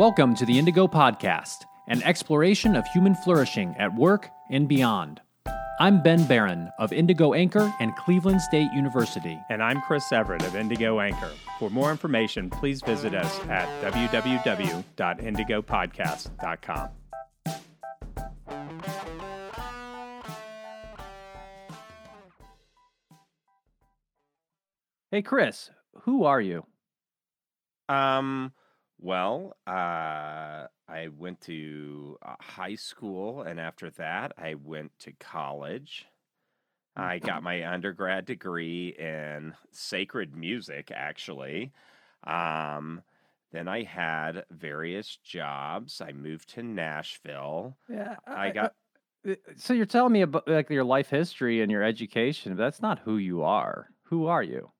Welcome to the Indigo Podcast, an exploration of human flourishing at work and beyond. I'm Ben Baran of Indigo Anchor and Cleveland State University. And I'm Chris Everett of Indigo Anchor. For more information, please visit us at www.indigopodcast.com. Hey, Chris, who are you? Um, well, uh, I went to uh, high school, and after that, I went to college. I got my undergrad degree in sacred music, actually. Um, then I had various jobs. I moved to Nashville. Yeah, I got uh, So you're telling me about like your life history and your education, but that's not who you are. Who are you?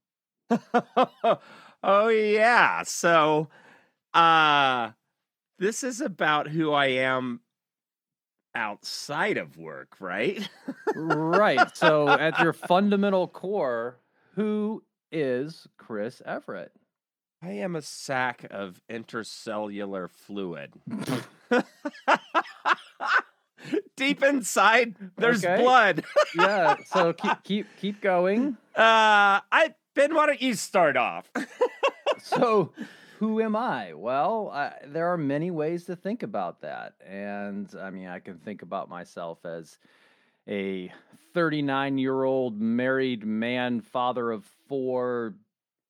oh yeah. So uh this is about who I am outside of work, right? right. So at your fundamental core, who is Chris Everett? I am a sack of intercellular fluid. Deep inside, there's Okay. blood. Yeah. So keep keep keep going. Uh, I Ben, why don't you start off? So who am I? Well, I, there are many ways to think about that, and I mean, I can think about myself as a 39 year old married man, father of four,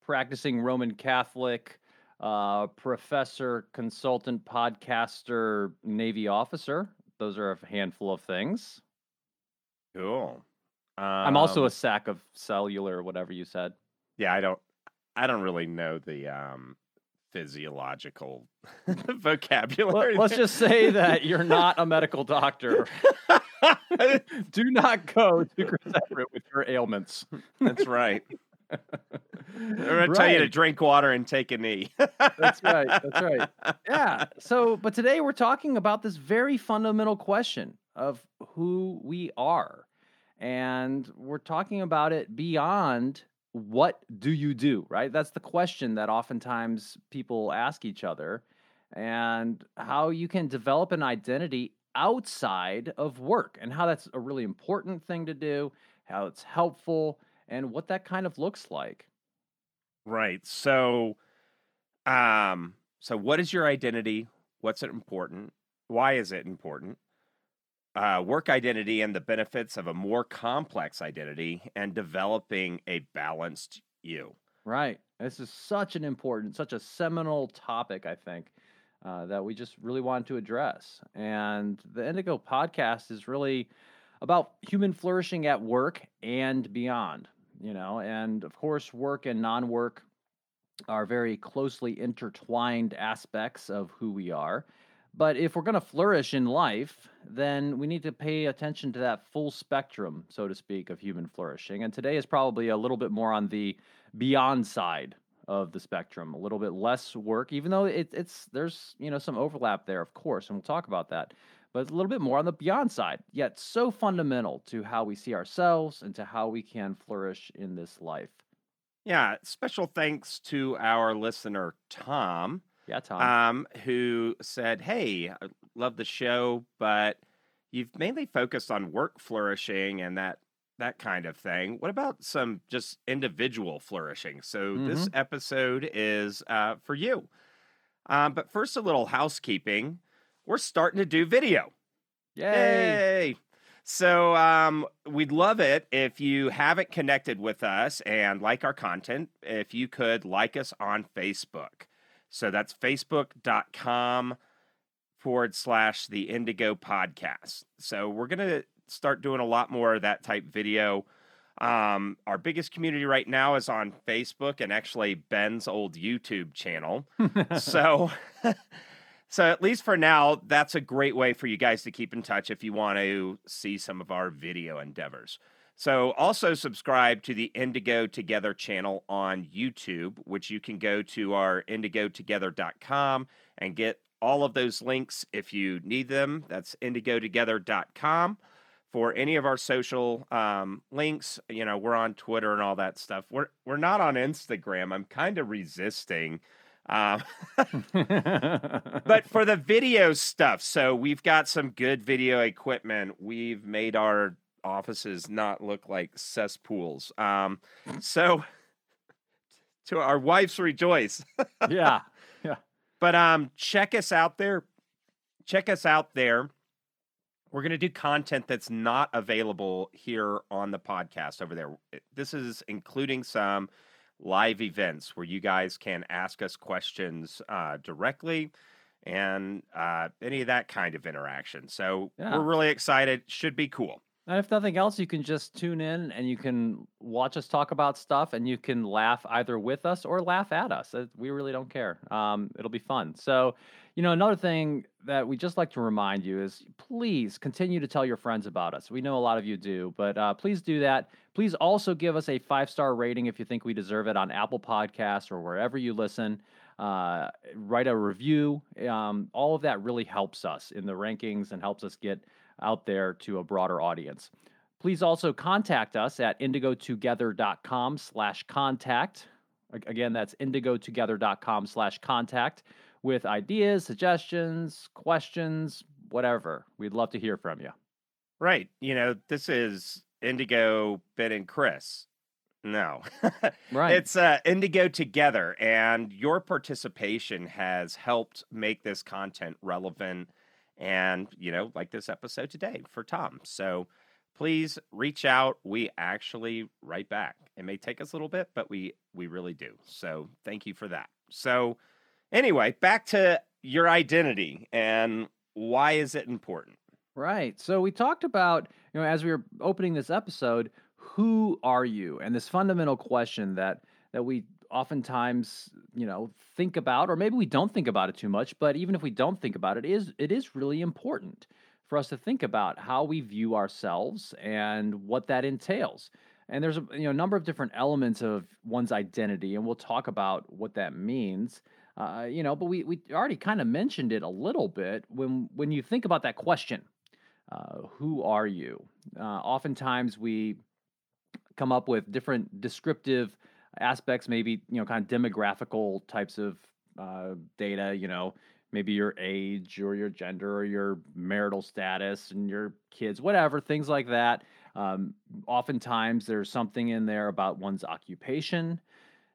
practicing Roman Catholic, uh, professor, consultant, podcaster, Navy officer. Those are a handful of things. cool. I'm also Um, a sack of cellular, whatever you said. yeah. I don't. I don't really know the um physiological vocabulary. Let, us just say that you're not a medical doctor. Do not go to Chris Everett with your ailments. That's right. I'm gonna tell you to drink water and take a knee. That's right. That's right. Yeah. So, but today we're talking about this very fundamental question of who we are. And we're talking about it beyond what do you do, right? That's the question that oftentimes people ask each other, and how you can develop an identity outside of work, and how that's a really important thing to do, how it's helpful, and what that kind of looks like. Right. So, um, so what is your identity? What's it important? Why is it important? Uh, work identity and the benefits of a more complex identity and developing a balanced you. Right. This is such an important, such a seminal topic, I think, uh, that we just really wanted to address. And the Indigo podcast is really about human flourishing at work and beyond, you know, and of course, work and non work are very closely intertwined aspects of who we are. But if we're going to flourish in life, then we need to pay attention to that full spectrum, so to speak, of human flourishing. And today is probably a little bit more on the beyond side of the spectrum, a little bit less work, even though it, it's there's you know some overlap there, of course, and we'll talk about that. But a little bit more on the beyond side, yet so fundamental to how we see ourselves and to how we can flourish in this life. Yeah. Special thanks to our listener, Tom. Yeah, Tom. um, who said, "Hey, I love the show, but you've mainly focused on work flourishing and that that kind of thing. What about some just individual flourishing?" So this episode is uh, for you. Um, but first, a little housekeeping. We're starting to do video. Yay! Yay! So um, we'd love it if you haven't connected with us and like our content, if you could like us on Facebook. So that's facebook.com forward slash the Indigo Podcast. So we're going to start doing a lot more of that type video. Um, our biggest community right now is on Facebook and actually Ben's old YouTube channel so so at least for now that's a great way for you guys to keep in touch if you want to see some of our video endeavors so also subscribe to the indigo together channel on youtube which you can go to our indigotogether.com and get all of those links if you need them. That's indigotogether.com for any of our social um, links. You know we're on twitter and all that stuff. We're we're not on instagram. I'm kind of resisting Um, but for the video stuff, so we've got some good video equipment. We've made our offices not look like cesspools. Um, so to our wives rejoice. yeah. Yeah. But um, check us out there. Check us out there. We're going to do content that's not available here on the podcast over there. This is including some live events where you guys can ask us questions uh, directly and uh, any of that kind of interaction. So Yeah. we're really excited. Should be cool. And if nothing else, you can just tune in and you can watch us talk about stuff and you can laugh either with us or laugh at us. We really don't care. Um, it'll be fun. So, you know, another thing that we just like to remind you is please continue to tell your friends about us. We know a lot of you do, but uh, please do that. Please also give us a five star rating if you think we deserve it on Apple Podcasts or wherever you listen. Uh, write a review. Um, all of that really helps us in the rankings and helps us get out there to a broader audience. Please also contact us at indigotogether.com slash contact. Again, that's indigotogether.com slash contact with ideas, suggestions, questions, whatever. We'd love to hear from you. Right. You know, this is Indigo, Ben, and Chris. No. Right. It's uh, Indigo Together, and your participation has helped make this content relevant and, you know, like this episode today for Tom. So please reach out. We actually write back. It may take us a little bit, but we we really do. So thank you for that. So anyway, back to your identity and why is it important? Right. So we talked about, you know, as we were opening this episode, who are you? And this fundamental question that that we oftentimes, you know, think about or maybe we don't think about it too much, but even if we don't think about it, it is it is really important for us to think about how we view ourselves and what that entails. And there's a you know number of different elements of one's identity, and we'll talk about what that means. Uh, you know, but we we already kind of mentioned it a little bit when when you think about that question, uh, who are you? Uh, oftentimes we come up with different descriptive aspects, maybe you know, kind of demographical types of uh, data. You know, maybe your age or your gender or your marital status and your kids, whatever, things like that. Um, oftentimes there's something in there about one's occupation,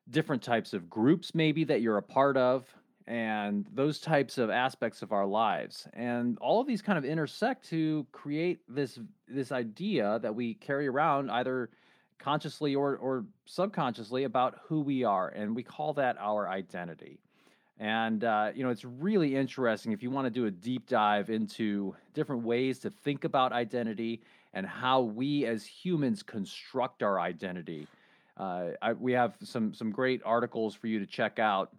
different types of groups, maybe that you're a part of, and those types of aspects of our lives. And all of these kind of intersect to create this this idea that we carry around either consciously or or subconsciously about who we are, and we call that our identity. And uh, you know, it's really interesting if you want to do a deep dive into different ways to think about identity and how we as humans construct our identity. Uh, I, we have some some great articles for you to check out.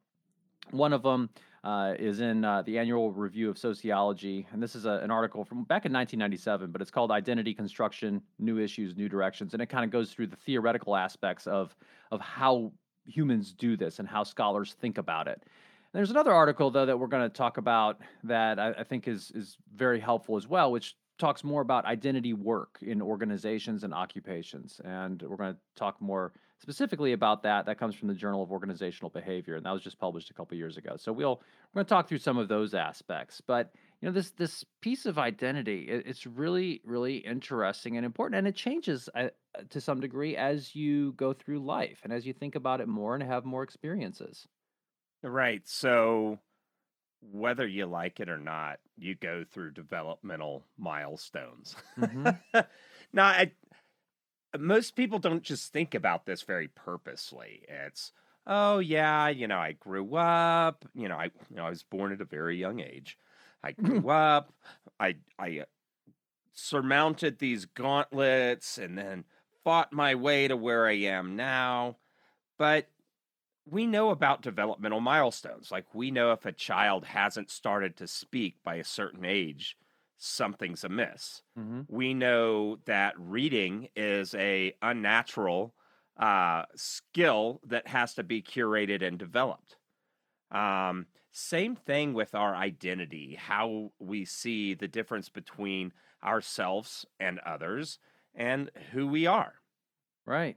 One of them uh, is in uh, the annual review of sociology, and this is a, an article from back in 1997, but it's called "Identity Construction: New Issues, New Directions," and it kind of goes through the theoretical aspects of of how humans do this and how scholars think about it. And there's another article though that we're going to talk about that I, I think is is very helpful as well, which talks more about identity work in organizations and occupations, and we're going to talk more specifically about that. That comes from the Journal of Organizational Behavior, and that was just published a couple years ago. So we'll we're going to talk through some of those aspects. But you know, this this piece of identity, it, it's really really interesting and important, and it changes uh, to some degree as you go through life and as you think about it more and have more experiences. Right. So whether you like it or not, you go through developmental milestones. Mhm. now, I, most people don't just think about this very purposely. It's, oh yeah, you know, I grew up. You know, I you know I was born at a very young age. I grew up. I I surmounted these gauntlets and then fought my way to where I am now. But we know about developmental milestones. Like we know if a child hasn't started to speak by a certain age, something's amiss. Mm-hmm. We know that reading is a unnatural uh, skill that has to be curated and developed. Um, same thing with our identity, how we see the difference between ourselves and others and who we are. Right.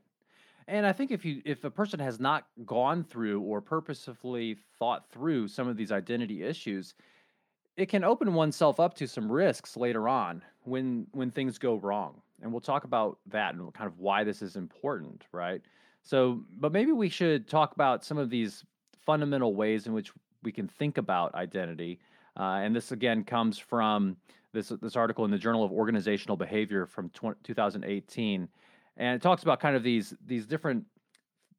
and I think if you if a person has not gone through or purposefully thought through some of these identity issues, it can open oneself up to some risks later on when when things go wrong. And we'll talk about that and kind of why this is important, right? So, but maybe we should talk about some of these fundamental ways in which we can think about identity. Uh, and this again comes from this this article in the Journal of Organizational Behavior from 2018, and it talks about kind of these these different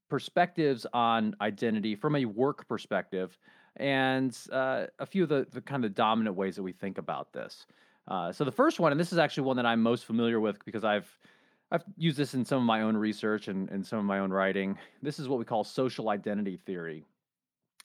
perspectives on identity from a work perspective, and uh, a few of the, the kind of dominant ways that we think about this. Uh, so the first one, and this is actually one that I'm most familiar with because I've I've used this in some of my own research and, and some of my own writing. This is what we call social identity theory.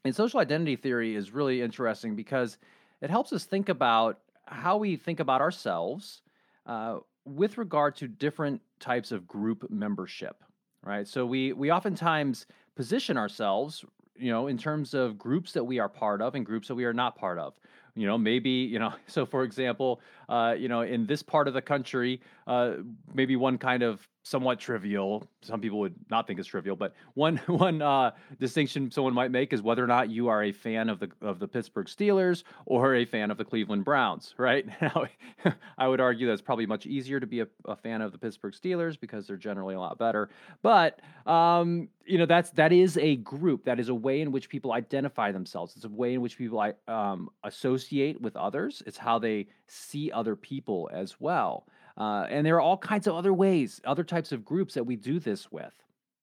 And social identity theory is really interesting because it helps us think about how we think about ourselves uh, with regard to different types of group membership, right? So we we oftentimes position ourselves, you know, in terms of groups that we are part of and groups that we are not part of. You know maybe you know so for example uh, you know in this part of the country uh, maybe one kind of somewhat trivial. Some people would not think it's trivial but one one uh, distinction someone might make is whether or not you are a fan of the of the Pittsburgh Steelers or a fan of the Cleveland Browns right? Now I would argue that it's probably much easier to be a, a, fan of the Pittsburgh Steelers because they're generally a lot better. But um, you know that's that is a group. That is a way in which people identify themselves. It's a way in which people um, associate with others. It's how they see other people as well uh, and there are all kinds of other ways other types of groups that we do this with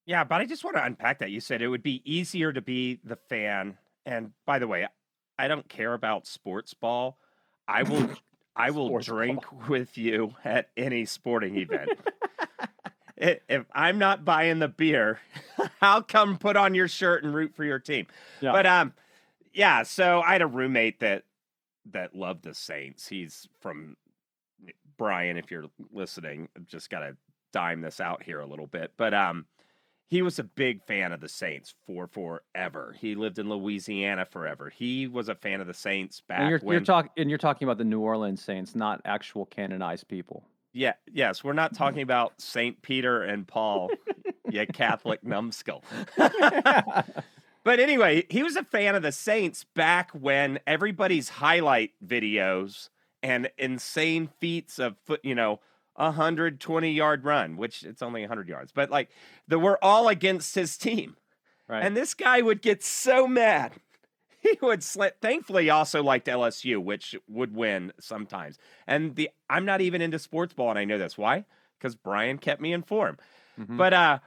yeah but i just want to unpack that you said it would be easier to be the fan and by the way i don't care about sports ball i will i will drink ball. with you at any sporting event if I'm not buying the beer, I'll come put on your shirt and root for your team. Yeah. But um, yeah. So I had a roommate that that loved the Saints. He's from Brian. If you're listening, I've just got to dime this out here a little bit. But um, he was a big fan of the Saints for forever. He lived in Louisiana forever. He was a fan of the Saints back and you're, when. You're talk, and you're talking about the New Orleans Saints, not actual canonized people. Yeah, yes, we're not talking about Saint Peter and Paul, you Catholic numbskull. but anyway, he was a fan of the Saints back when everybody's highlight videos and insane feats of foot, you know, a hundred twenty yard run, which it's only hundred yards, but like the we're all against his team. Right. And this guy would get so mad he would slip. Thankfully, also liked LSU, which would win sometimes. And the I'm not even into sports ball, and I know this. Why? Because Brian kept me informed. Mm-hmm. But uh,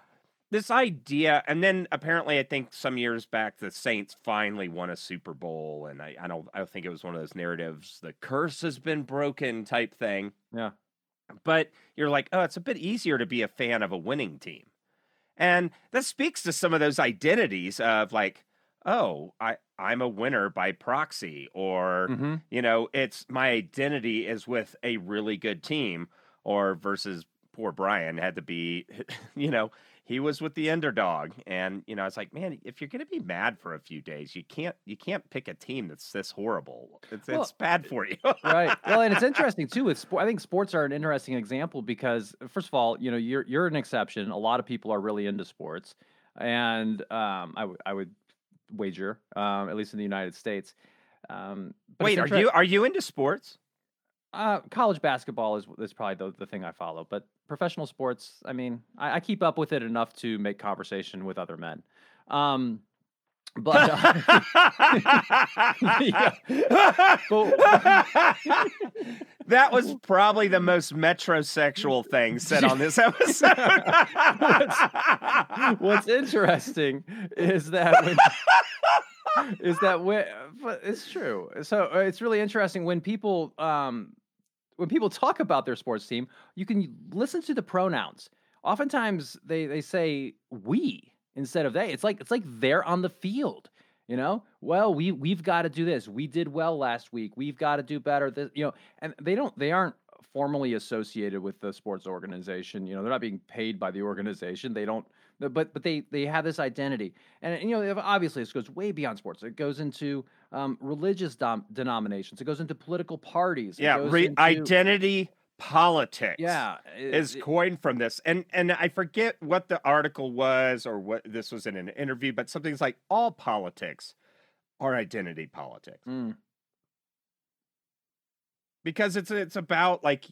this idea, and then apparently, I think some years back, the Saints finally won a Super Bowl, and I, I don't, I think it was one of those narratives, the curse has been broken type thing. Yeah. But you're like, oh, it's a bit easier to be a fan of a winning team. And that speaks to some of those identities of like, oh, I, I'm a winner by proxy, or, mm-hmm. you know, it's my identity is with a really good team, or versus poor Brian had to be, you know, he was with the underdog. And, you know, it's like, man, if you're going to be mad for a few days, you can't, you can't pick a team that's this horrible. It's, well, it's bad for you. right. Well, and it's interesting too with sport. I think sports are an interesting example because first of all, you know, you're, you're an exception. A lot of people are really into sports. And um, I, w- I would wager, um, at least in the United States. Um, Wait, are you are you into sports? Uh, college basketball is is probably the, the thing I follow, but professional sports, I mean, I, I keep up with it enough to make conversation with other men. Um, but, uh, that was probably the most metrosexual thing said on this episode. what's, what's, interesting is that when, is that when it's true. So uh, it's really interesting when people um, when people talk about their sports team, you can listen to the pronouns. Oftentimes they they say we instead of they. It's like it's like they're on the field. You know, well, we we've got to do this. We did well last week. We've got to do better. This, you know, and they don't. They aren't formally associated with the sports organization. You know, they're not being paid by the organization. They don't. But but they they have this identity, and, you know, obviously this goes way beyond sports. It goes into um, religious dom- denominations. It goes into political parties. yeah, re- into... identity politics. Yeah, is coined from this, and and I forget what the article was or what this was in an interview, but something's like all politics are identity politics Mm, because it's it's about like,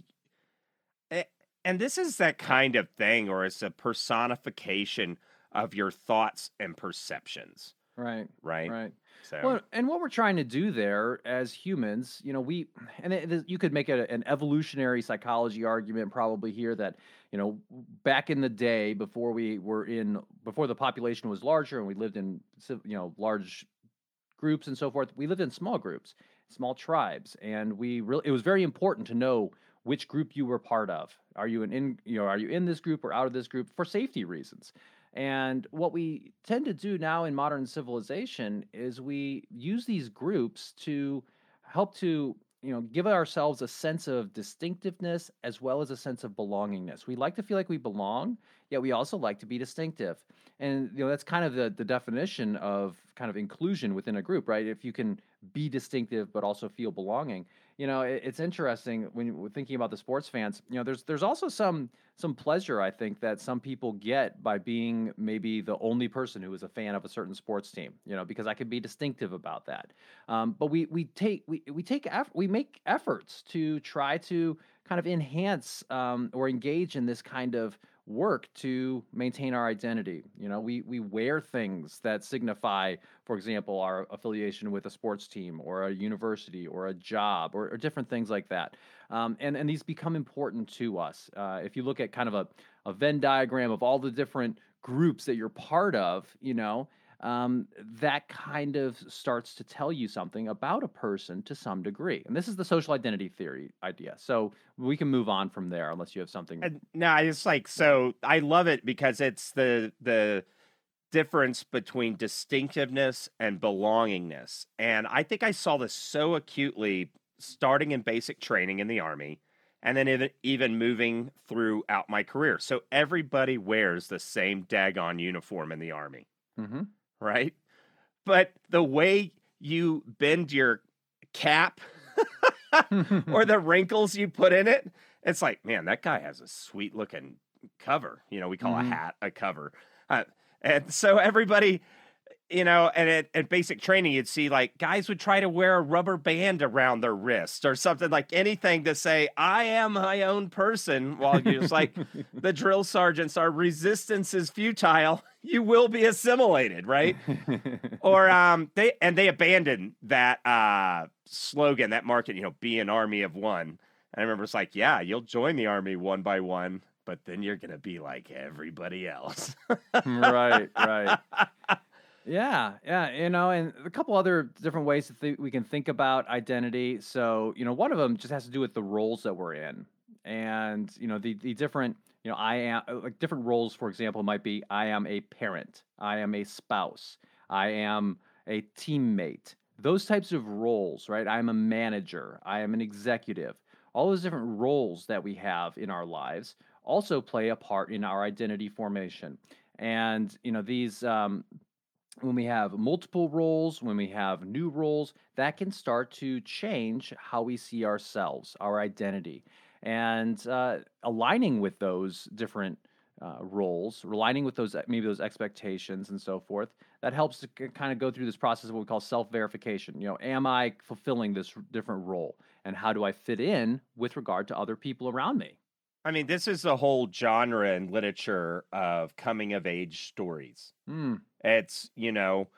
and this is that kind of thing, or it's a personification of your thoughts and perceptions, right, right? right. So Well, and what we're trying to do there as humans, you know, we and it, it- you could make a, an evolutionary psychology argument probably here that you know back in the day before we were in before the population was larger and we lived in you know large groups and so forth, we lived in small groups, small tribes, and we really it was very important to know which group you were part of. Are you an in you know are you in this group or out of this group for safety reasons? And what we tend to do now in modern civilization is we use these groups to help to you know give ourselves a sense of distinctiveness as well as a sense of belongingness. We like to feel like we belong, yet we also like to be distinctive. And you know that's kind of the the definition of kind of inclusion within a group, right? If you can be distinctive but also feel belonging. You know, it, it's interesting when you're thinking about the sports fans. You know, there's there's also some some pleasure I think that some people get by being maybe the only person who is a fan of a certain sports team. You know, because I can be distinctive about that. Um, but we we take we we take eff- we make efforts to try to kind of enhance um, or engage in this kind of work to maintain our identity. You know, we we wear things that signify, for example, our affiliation with a sports team or a university or a job or, or different things like that. Um, and and these become important to us. Uh, if you look at kind of a a Venn diagram of all the different groups that you're part of, you know, um, that kind of starts to tell you something about a person to some degree. And this is the social identity theory idea. So we can move on from there unless you have something. No, it's like so. I love it because it's the the difference between distinctiveness and belongingness, and I think I saw this so acutely starting in basic training in the army, and then even even moving throughout my career. So everybody wears the same daggone uniform in the army, Mhm. Right? But the way you bend your cap or the wrinkles you put in it. It's like, man, that guy has a sweet looking cover. You know, we call Mhm. a hat a cover. Uh, and so everybody, you know, and at, at basic training, you'd see like guys would try to wear a rubber band around their wrist or something like anything to say, I am my own person. While you're just like, the drill sergeants, are resistance is futile. You will be assimilated, right? or um they and they abandoned that uh slogan that market you know be an army of one and i remember it's like yeah you'll join the army one by one but then you're gonna be like everybody else right, right. Yeah, yeah, you know, and a couple other different ways that th- we can think about identity. So, you know, one of them just has to do with the roles that we're in, and you know, the the different, you know, I am uh, like different roles. For example, might be I am a parent, I am a spouse, I am a teammate. Those types of roles, right? I am a manager, I am an executive. All those different roles that we have in our lives also play a part in our identity formation. And you know, these um, when we have multiple roles, when we have new roles, that can start to change how we see ourselves, our identity, and uh, aligning with those different uh, roles, aligning with those maybe those expectations and so forth. That helps to kind of go through this process of what we call self verification. You know, am I fulfilling this different role, and how do I fit in with regard to other people around me? I mean this is a whole genre in literature of coming of age stories Hmm. it's you know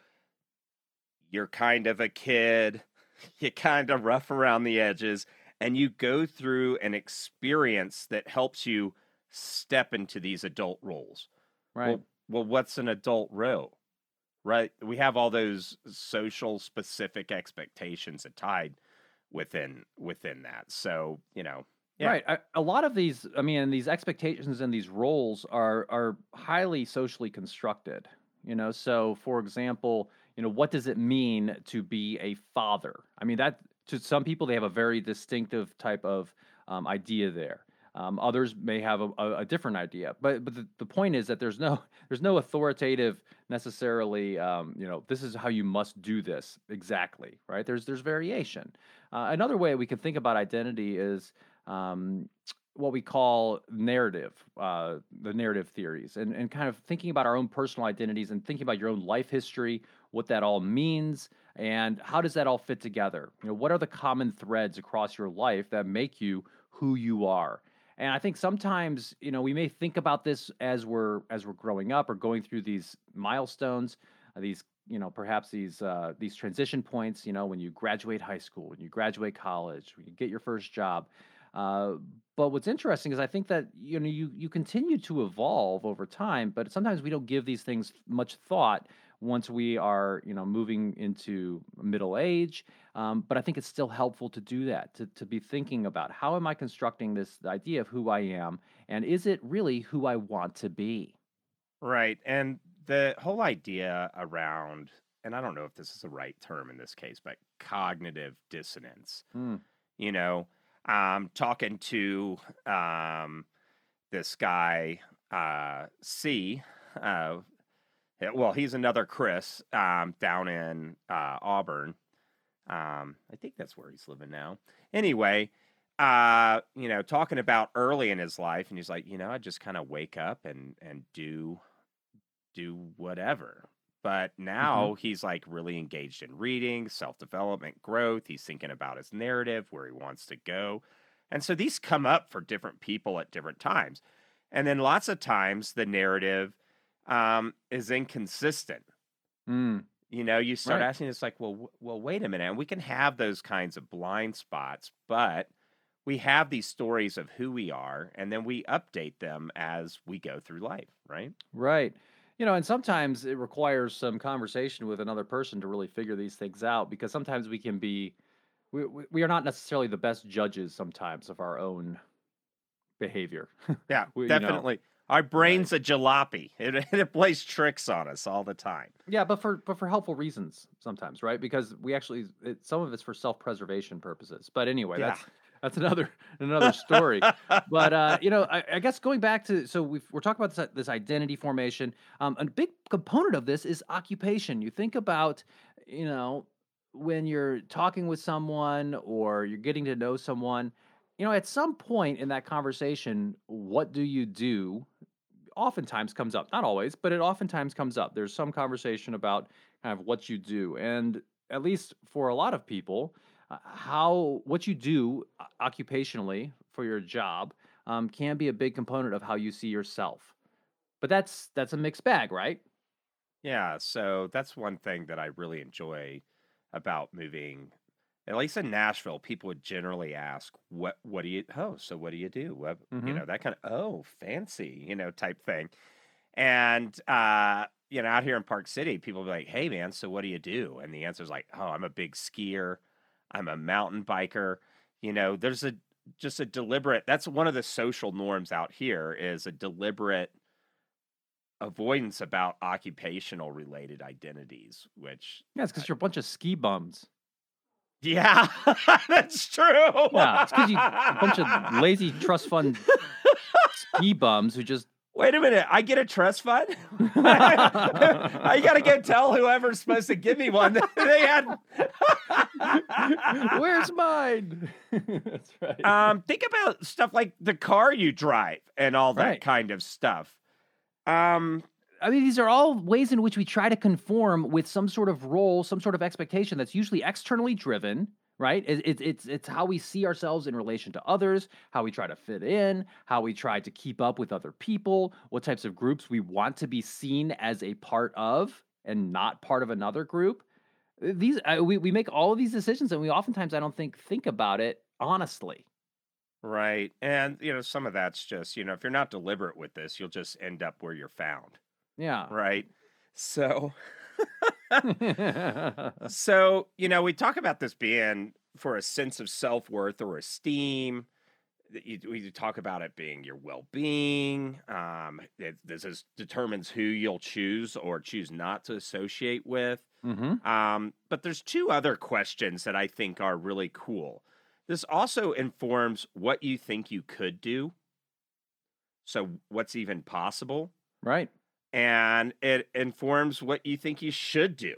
you're kind of a kid you're kind of rough around the edges and you go through an experience that helps you step into these adult roles right. Well, well, what's an adult role? Right? We have all those social specific expectations that tied within within that. So, you know, yeah. Right. I, a lot of these, I mean, these expectations and these roles are are highly socially constructed. You know, so for example, you know, what does it mean to be a father? I mean, that to some people they have a very distinctive type of um, idea there. Um, others may have a, a, a different idea, but but the, the point is that there's no there's no authoritative necessarily. Um, you know, this is how you must do this exactly, right? There's there's variation. Uh, another way we can think about identity is um, what we call narrative, uh, the narrative theories, and, and kind of thinking about our own personal identities and thinking about your own life history, what that all means, and how does that all fit together? You know, what are the common threads across your life that make you who you are? And I think sometimes, you know, we may think about this as we're as we're growing up or going through these milestones, uh, these you know perhaps these uh, these transition points. You know, when you graduate high school, when you graduate college, when you get your first job. Uh, but what's interesting is I think that you know you you continue to evolve over time, but sometimes we don't give these things much thought once we are you know moving into middle age. Um, but I think it's still helpful to do that to to be thinking about how am I constructing this idea of who I am, and is it really who I want to be? Right. And the whole idea around, and I don't know if this is the right term in this case, but cognitive dissonance. Mm. You know, um, talking to um, this guy, uh, C. Uh, well, he's another Chris um, down in uh, Auburn. Um, I think that's where he's living now. Anyway, uh, you know, talking about early in his life, and he's like, you know, I just kind of wake up and and do do whatever. But now hmm he's like really engaged in reading, self development, growth. He's thinking about his narrative, where he wants to go. And so these come up for different people at different times. And then lots of times the narrative um, is inconsistent. Mm. You know, you start Right. asking, it's like, well, w- well, wait a minute. And we can have those kinds of blind spots, but we have these stories of who we are, and then we update them as we go through life, right? Right. You know, and sometimes it requires some conversation with another person to really figure these things out because sometimes we can be, we, we we are not necessarily the best judges sometimes of our own behavior. Yeah, We- you know, definitely. Our brain's a jalopy. It, it plays tricks on us all the time. Yeah, but for but for helpful reasons sometimes, right? Because we actually it, some of it's for self-preservation purposes. But anyway, Yeah. that's that's another another story. but uh, you know, I, I guess going back to so we've, we're talking about this this identity formation. Um, a big component of this is occupation. You think about, you know, when you're talking with someone or you're getting to know someone, you know, at some point in that conversation, what do you do? Oftentimes comes up, not always, but it oftentimes comes up. There's some conversation about kind of what you do, and at least for a lot of people, how what you do uh, occupationally for your job um, can be a big component of how you see yourself. But that's that's a mixed bag, right? Yeah, so that's one thing that I really enjoy about moving. At least in Nashville, people would generally ask, "What? What do you? Oh, so what do you do? What? You Mhm. know, that kind of oh, fancy, you know, type thing." And uh, you know, out here in Park City, people be like, "Hey, man, so what do you do?" And the answer is like, "Oh, I'm a big skier. I'm a mountain biker." You know, there's a just a deliberate. That's one of the social norms out here is a deliberate avoidance about occupational related identities, which Yeah, it's because you're a bunch of ski bums. yeah, that's true. Yeah, it's because you a bunch of lazy trust fund ski bums who just Wait a minute, I get a trust fund? I gotta go tell whoever's supposed to give me one that they had. Where's mine? That's right. um, think about stuff like the car you drive and all that Right. kind of stuff. Um, I mean, these are all ways in which we try to conform with some sort of role, some sort of expectation that's usually externally driven, right? It, it, it's it's how we see ourselves in relation to others, how we try to fit in, how we try to keep up with other people, what types of groups we want to be seen as a part of and not part of another group. These uh, we we make all of these decisions, and we oftentimes I don't think think about it honestly. right. And, you know, some of that's just, you know, if you're not deliberate with this, you'll just end up where you're found. Yeah. Right. So. So, you know, we talk about this being for a sense of self worth or esteem. You- We talk about it being your well being. Um, it- this is, determines who you'll choose or choose not to associate with. hmm Um, but there's two other questions that I think are really cool. This also informs what you think you could do. So, what's even possible? Right. And it informs what you think you should do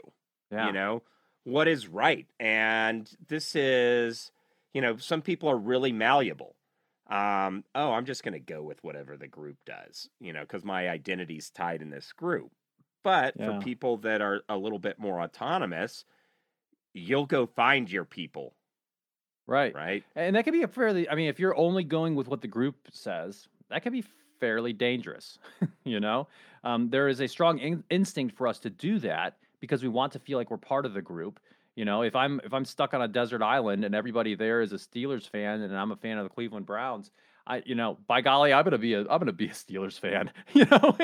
Yeah. you know what is right and this is you know some people are really malleable um, oh, I'm just going to go with whatever the group does, you know, because my identity's tied in this group. But Yeah. for people that are a little bit more autonomous, you'll go find your people, Right. right? And that could be a fairly, I mean, if you're only going with what the group says, that could be fairly dangerous. you know, um, there is a strong in- instinct for us to do that because we want to feel like we're part of the group. You know, if I'm if I'm stuck on a desert island and everybody there is a Steelers fan and I'm a fan of the Cleveland Browns, I you know, by golly, I'm gonna be a I'm gonna be a Steelers fan. You know,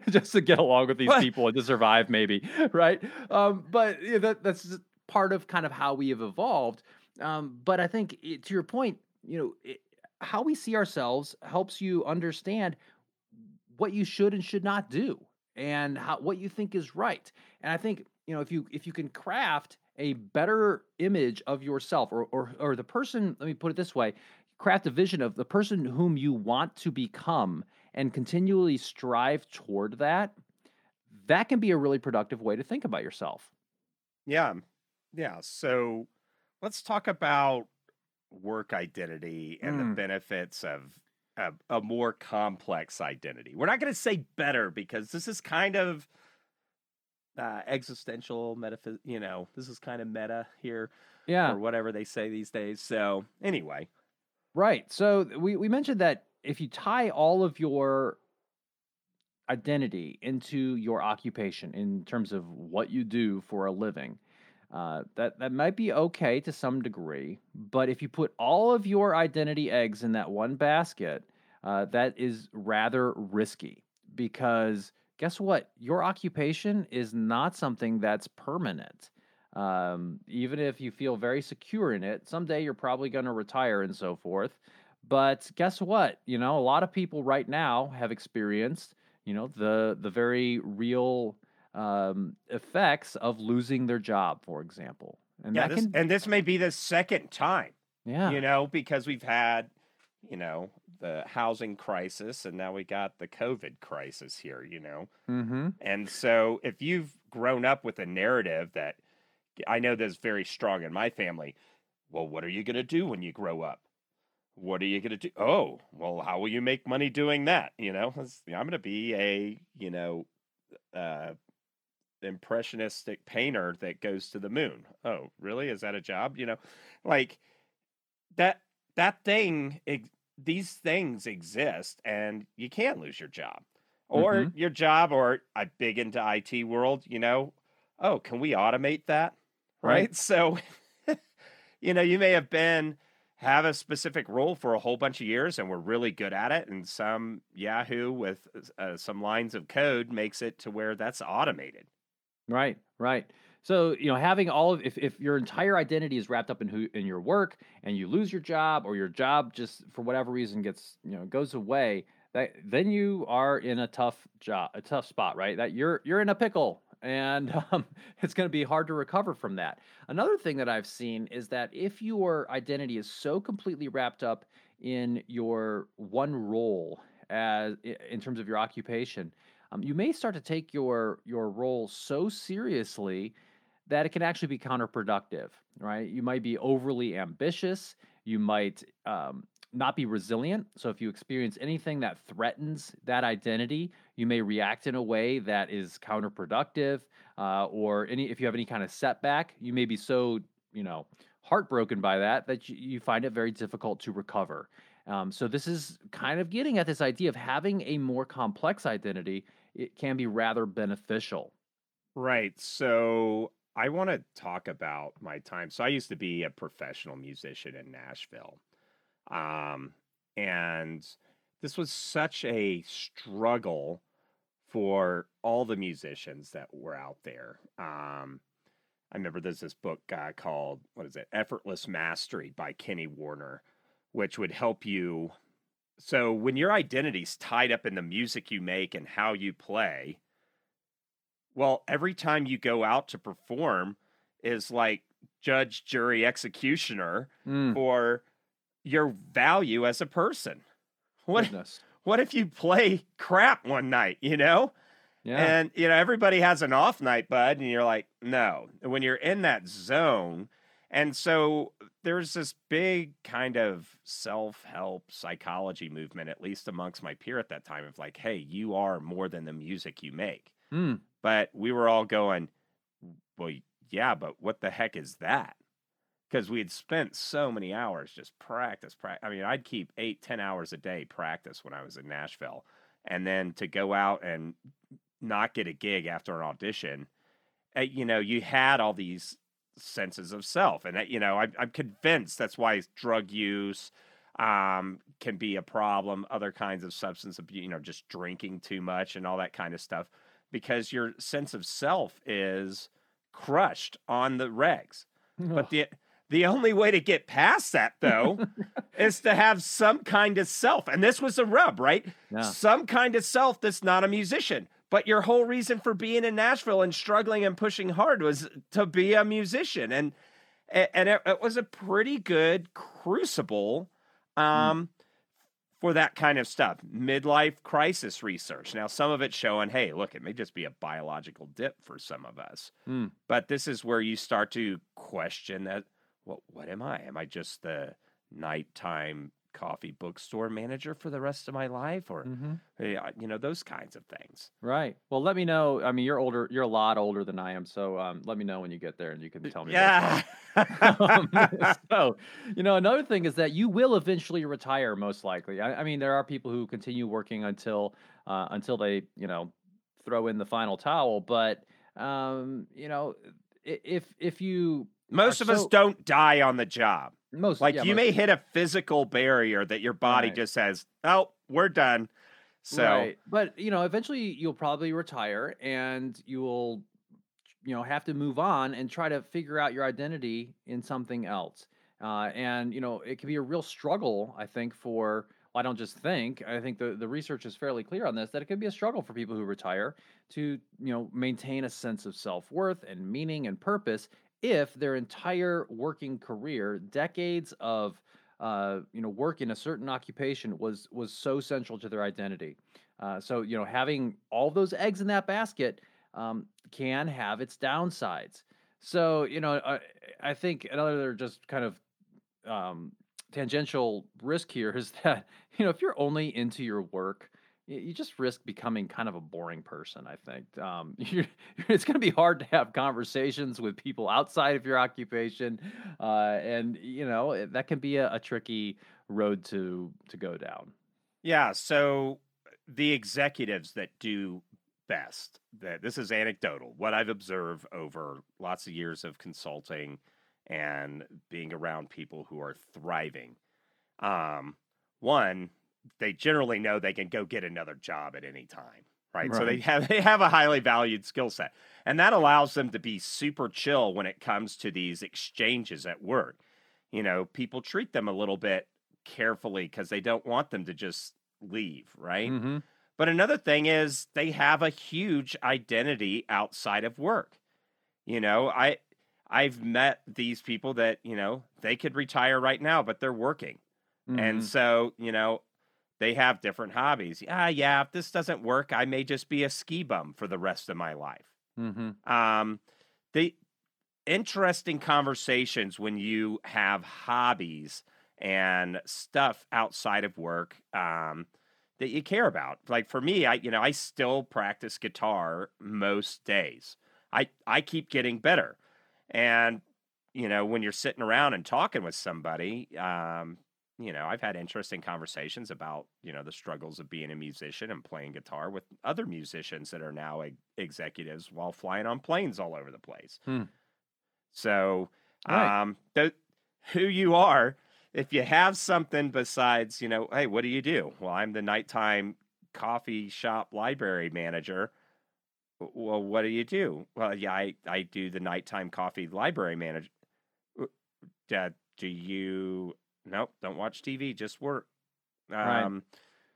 just to get along with these What? people and to survive, maybe, right? Um, but yeah, that that's part of kind of how we have evolved. Um, but I think it, to your point, you know, it, how we see ourselves helps you understand what you should and should not do, and how what you think is right. And I think you know if you if you can craft a better image of yourself, or or or the person, let me put it this way, craft a vision of the person whom you want to become, and continually strive toward that. That can be a really productive way to think about yourself. Yeah. Yeah. So let's talk about work identity and the Mm. benefits of a, a more complex identity. We're not going to say better because this is kind of uh, existential metaphys. You know, this is kind of meta here Yeah. or whatever they say these days. So anyway, Right. So we, we mentioned that if you tie all of your identity into your occupation in terms of what you do for a living, uh, that, that might be okay to some degree. But if you put all of your identity eggs in that one basket, uh, that is rather risky because guess what? Your occupation is not something that's permanent. Um, even if you feel very secure in it, someday you're probably going to retire and so forth. But guess what? You know, a lot of people right now have experienced, you know, the the very real um, effects of losing their job, for example. And yeah, this, can, and this may be the second time. yeah, you know, because we've had, you know, the housing crisis and now we got the COVID crisis here, you know. mm-hmm. And so if you've grown up with a narrative that I know that's very strong in my family, well, what are you going to do when you grow up? What are you going to do? Oh, well, how will you make money doing that? You know, I'm going to be a, you know, uh, impressionistic painter that goes to the moon. Oh, really? Is that a job? You know, like that that thing these things exist and you can't lose your job or Mhm. your job or i big into it world you know oh can we automate that right, Right. so you know you may have been have a specific role for a whole bunch of years and we're really good at it and some yahoo with uh, some lines of code makes it to where that's automated Right, right. So you know, having all of if, if your entire identity is wrapped up in who in your work, and you lose your job, or your job just for whatever reason gets you know goes away, that then you are in a tough job, a tough spot, right? That you're you're in a pickle, and um, it's going to be hard to recover from that. Another thing that I've seen is that if your identity is so completely wrapped up in your one role as in terms of your occupation, um, you may start to take your your role so seriously that it can actually be counterproductive right you might be overly ambitious you might um, not be resilient so if you experience anything that threatens that identity you may react in a way that is counterproductive uh, or any if you have any kind of setback you may be so you know heartbroken by that that you, you find it very difficult to recover um, so this is kind of getting at this idea of having a more complex identity it can be rather beneficial. Right. So I want to talk about my time. So I used to be a professional musician in Nashville. Um, and this was such a struggle for all the musicians that were out there. Um, I remember there's this book uh, called, what is it? Effortless Mastery by Kenny Werner, which would help you. So when your identity's tied up in the music you make and how you play, well, every time you go out to perform is like judge, jury, executioner Mm, for your value as a person. What goodness. what if you play crap one night, you know? Yeah. And you know, everybody has an off night, bud, and you're like, no. When you're in that zone, and so there's this big kind of self-help psychology movement, at least amongst my peer at that time, of like, hey, you are more than the music you make. Hmm. But we were all going, well, yeah, but what the heck is that? Because we had spent so many hours just practice, practice. I mean, I'd keep eight, ten hours a day practice when I was in Nashville, and then to go out and not get a gig after an audition, uh, you know, you had all these senses of self, and that, you know, I, I'm convinced that's why drug use um, can be a problem. Other kinds of substance abuse, you know, just drinking too much and all that kind of stuff, because your sense of self is crushed on the regs. But the the only way to get past that though is to have some kind of self. And this was a rub, right? Yeah. Some kind of self that's not a musician. But your whole reason for being in Nashville and struggling and pushing hard was to be a musician. And and it, it was a pretty good crucible um, for that kind of stuff. Midlife crisis research. Now, some of it's showing, hey, look, it may just be a biological dip for some of us. Hmm. But this is where you start to question that. What what am I? Am I just the nighttime coffee bookstore manager for the rest of my life, or Mhm. you know those kinds of things? Right. Well, let me know. I mean, you're older. You're a lot older than I am. So um, let me know when you get there, and you can tell me. Yeah. um, so, you know, another thing is that you will eventually retire, most likely. I, I mean, there are people who continue working until uh, until they, you know, throw in the final towel. But um, you know, if if you Most of us don't die on the job. Most Like yeah, you most- may hit a physical barrier that your body Right. just says, "Oh, we're done." So Right. But you know, eventually you'll probably retire and you will you know have to move on and try to figure out your identity in something else. Uh, and you know, it can be a real struggle, I think, for well, I don't just think, I think the, the research is fairly clear on this, that it can be a struggle for people who retire to, you know, maintain a sense of self-worth and meaning and purpose if their entire working career, decades of uh, you know, work in a certain occupation was was so central to their identity. Uh, so you know, having all those eggs in that basket um, can have its downsides. So you know, I, I think another just kind of um, tangential risk here is that you know if you're only into your work. You just risk becoming kind of a boring person. I think um, it's going to be hard to have conversations with people outside of your occupation, uh, and you know that can be a, a tricky road to to go down. yeah, so the executives that do best, that this is anecdotal, what I've observed over lots of years of consulting and being around people who are thriving. Um, one, they generally know they can go get another job at any time, right? So they have they have a highly valued skill set, and that allows them to be super chill when it comes to these exchanges at work. You know, people treat them a little bit carefully because they don't want them to just leave, right? Mm-hmm. But another thing is they have a huge identity outside of work. You know, I I've met these people that, you know, they could retire right now, but they're working. Mm-hmm. And so, you know, they have different hobbies. Yeah, yeah, if this doesn't work, I may just be a ski bum for the rest of my life. Mm-hmm. Um, the interesting conversations when you have hobbies and stuff outside of work um, that you care about. Like for me, I you know I still practice guitar most days. I I keep getting better, and you know when you're sitting around and talking with somebody, um, you know I've had interesting conversations about you know the struggles of being a musician and playing guitar with other musicians that are now e- executives while flying on planes all over the place. Hmm. So, Right. um, th- who you are, if you have something besides, you know, hey, what do you do? Well, I'm the nighttime coffee shop library manager. Well, what do you do? Well, yeah, I, I do the nighttime coffee library manager. Dad, do you? Nope, don't watch TV, just work. Right. Um,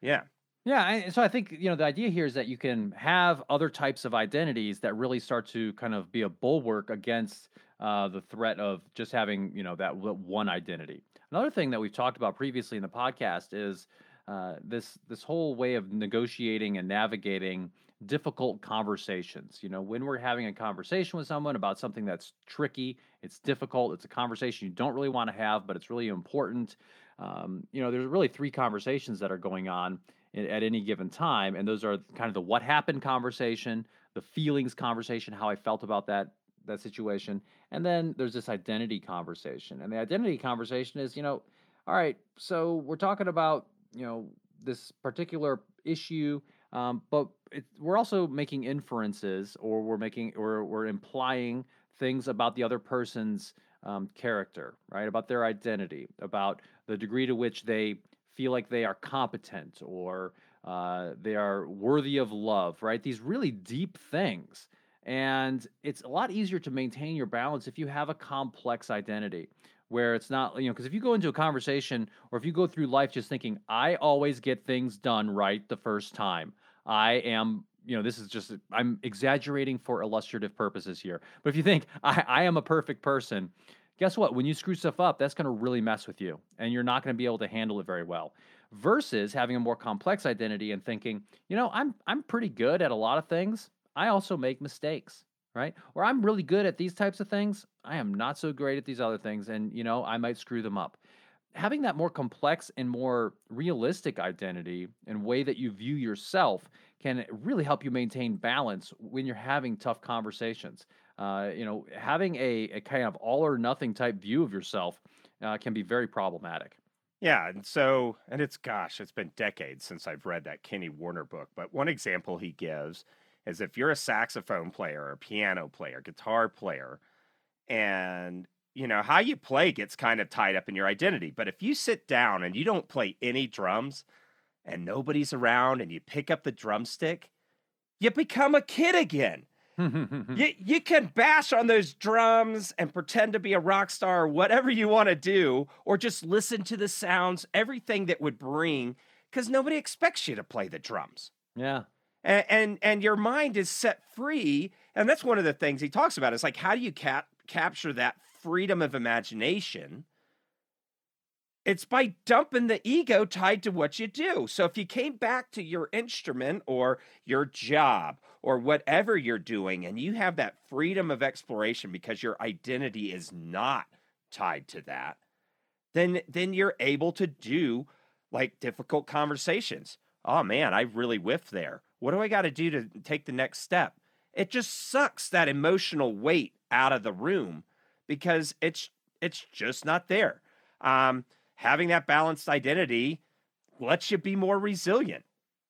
yeah. Yeah, I, so I think you know the idea here is that you can have other types of identities that really start to kind of be a bulwark against uh, the threat of just having you know that one identity. Another thing that we've talked about previously in the podcast is uh, this this whole way of negotiating and navigating difficult conversations. You know, when we're having a conversation with someone about something that's tricky, it's difficult, it's a conversation you don't really want to have, but it's really important. Um, you know, there's really three conversations that are going on at any given time, and those are kind of the what happened conversation, the feelings conversation, how I felt about that that situation, and then there's this identity conversation. And the identity conversation is, you know, all right, so we're talking about, you know, this particular issue, um, but it, we're also making inferences, or we're making, or we're implying things about the other person's um, character, right? About their identity, about the degree to which they feel like they are competent or uh, they are worthy of love, right? These really deep things. And it's a lot easier to maintain your balance if you have a complex identity where it's not, you know, because if you go into a conversation or if you go through life just thinking, I always get things done right the first time, I am, you know, this is just, I'm exaggerating for illustrative purposes here. But if you think, I, I am a perfect person, guess what? When you screw stuff up, that's going to really mess with you and you're not going to be able to handle it very well. Versus having a more complex identity and thinking, you know, I'm I'm pretty good at a lot of things. I also make mistakes, right? Or I'm really good at these types of things. I am not so great at these other things and you know, I might screw them up. Having that more complex and more realistic identity and way that you view yourself can really help you maintain balance when you're having tough conversations. Uh, you know, having a, a kind of all or nothing type view of yourself uh, can be very problematic. Yeah, and so and it's gosh, it's been decades since I've read that Kenny Werner book, but one example he gives is if you're a saxophone player or piano player, guitar player, and you know, how you play gets kind of tied up in your identity. But if you sit down and you don't play any drums and nobody's around and you pick up the drumstick, you become a kid again. you, you can bash on those drums and pretend to be a rock star, whatever you want to do, or just listen to the sounds, everything that would bring, because nobody expects you to play the drums. Yeah and, and and your mind is set free and that's one of the things he talks about it's like how do you cap- capture that freedom of imagination it's by dumping the ego tied to what you do. So if you came back to your instrument or your job or whatever you're doing and you have that freedom of exploration because your identity is not tied to that then then you're able to do like difficult conversations. Oh man i really whiffed there. What do I got to do to take the next step? It just sucks that emotional weight out of the room because it's it's just not there. Um, having that balanced identity lets you be more resilient.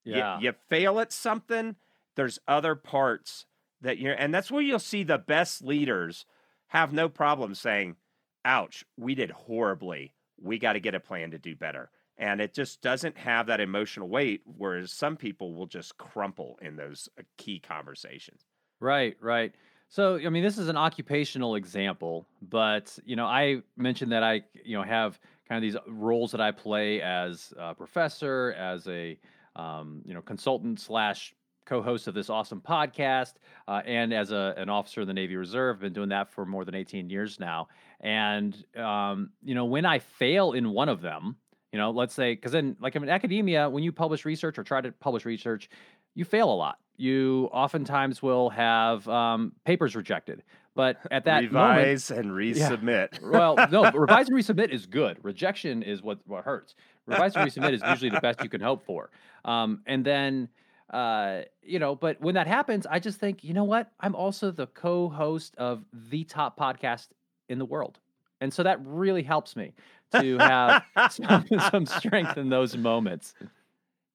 Yeah. You, you fail at something, there's other parts that you're, and that's where you'll see the best leaders have no problem saying, ouch, we did horribly. We got to get a plan to do better and it just doesn't have that emotional weight whereas some people will just crumple in those uh, key conversations right right so i mean this is an occupational example but you know i mentioned that i you know have kind of these roles that i play as a professor as a um, you know consultant slash co-host of this awesome podcast uh, and as a, an officer in the navy reserve been doing that for more than 18 years now and um, you know when i fail in one of them you know, let's say, because then, like in academia, when you publish research or try to publish research, you fail a lot. You oftentimes will have um, papers rejected. But at that revise moment, and resubmit. Yeah. well, no, revise and resubmit is good. Rejection is what what hurts. Revise and resubmit is usually the best you can hope for. Um, and then, uh, you know, but when that happens, I just think, you know what? I'm also the co-host of the top podcast in the world, and so that really helps me to have some, some strength in those moments.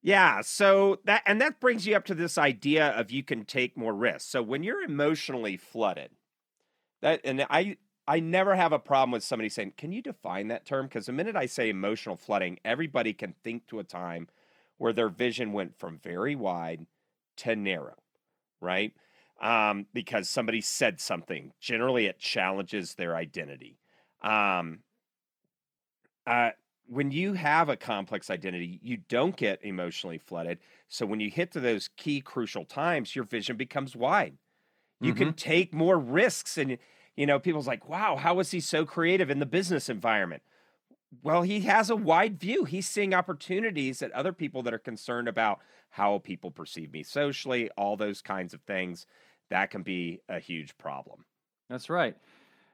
Yeah, so that and that brings you up to this idea of you can take more risks. So when you're emotionally flooded, that and I I never have a problem with somebody saying, "Can you define that term?" Because the minute I say emotional flooding, everybody can think to a time where their vision went from very wide to narrow, right? Um, because somebody said something. Generally, it challenges their identity. Um, uh, when you have a complex identity, you don't get emotionally flooded. So when you hit to those key crucial times, your vision becomes wide. You mm-hmm. can take more risks. And, you know, people's like, wow, how was he so creative in the business environment? Well, he has a wide view. He's seeing opportunities that other people that are concerned about how people perceive me socially, all those kinds of things. That can be a huge problem. That's right.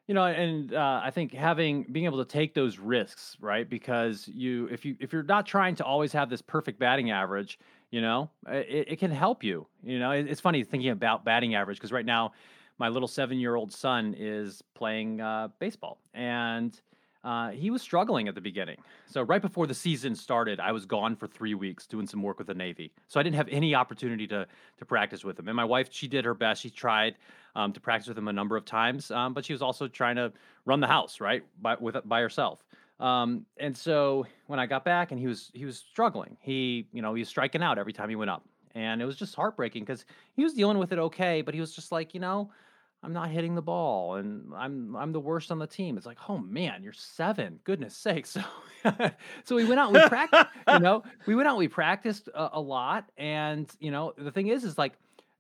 You know, and uh, I think having being able to take those risks, right? Because you, if you, if you're not trying to always have this perfect batting average, you know, it, it can help you. You know, it, it's funny thinking about batting average because right now, my little seven-year-old son is playing uh, baseball, and uh, he was struggling at the beginning. So right before the season started, I was gone for three weeks doing some work with the Navy. So I didn't have any opportunity to to practice with him. And my wife, she did her best. She tried um, to practice with him a number of times, um, but she was also trying to run the house right by with by herself. Um, and so when I got back, and he was he was struggling. He you know he was striking out every time he went up, and it was just heartbreaking because he was dealing with it okay, but he was just like you know I'm not hitting the ball and I'm I'm the worst on the team. It's like, oh man, you're seven. Goodness sakes. So so we went out, we practiced, you know, we went out, we practiced a, a, lot. And, you know, the thing is, is like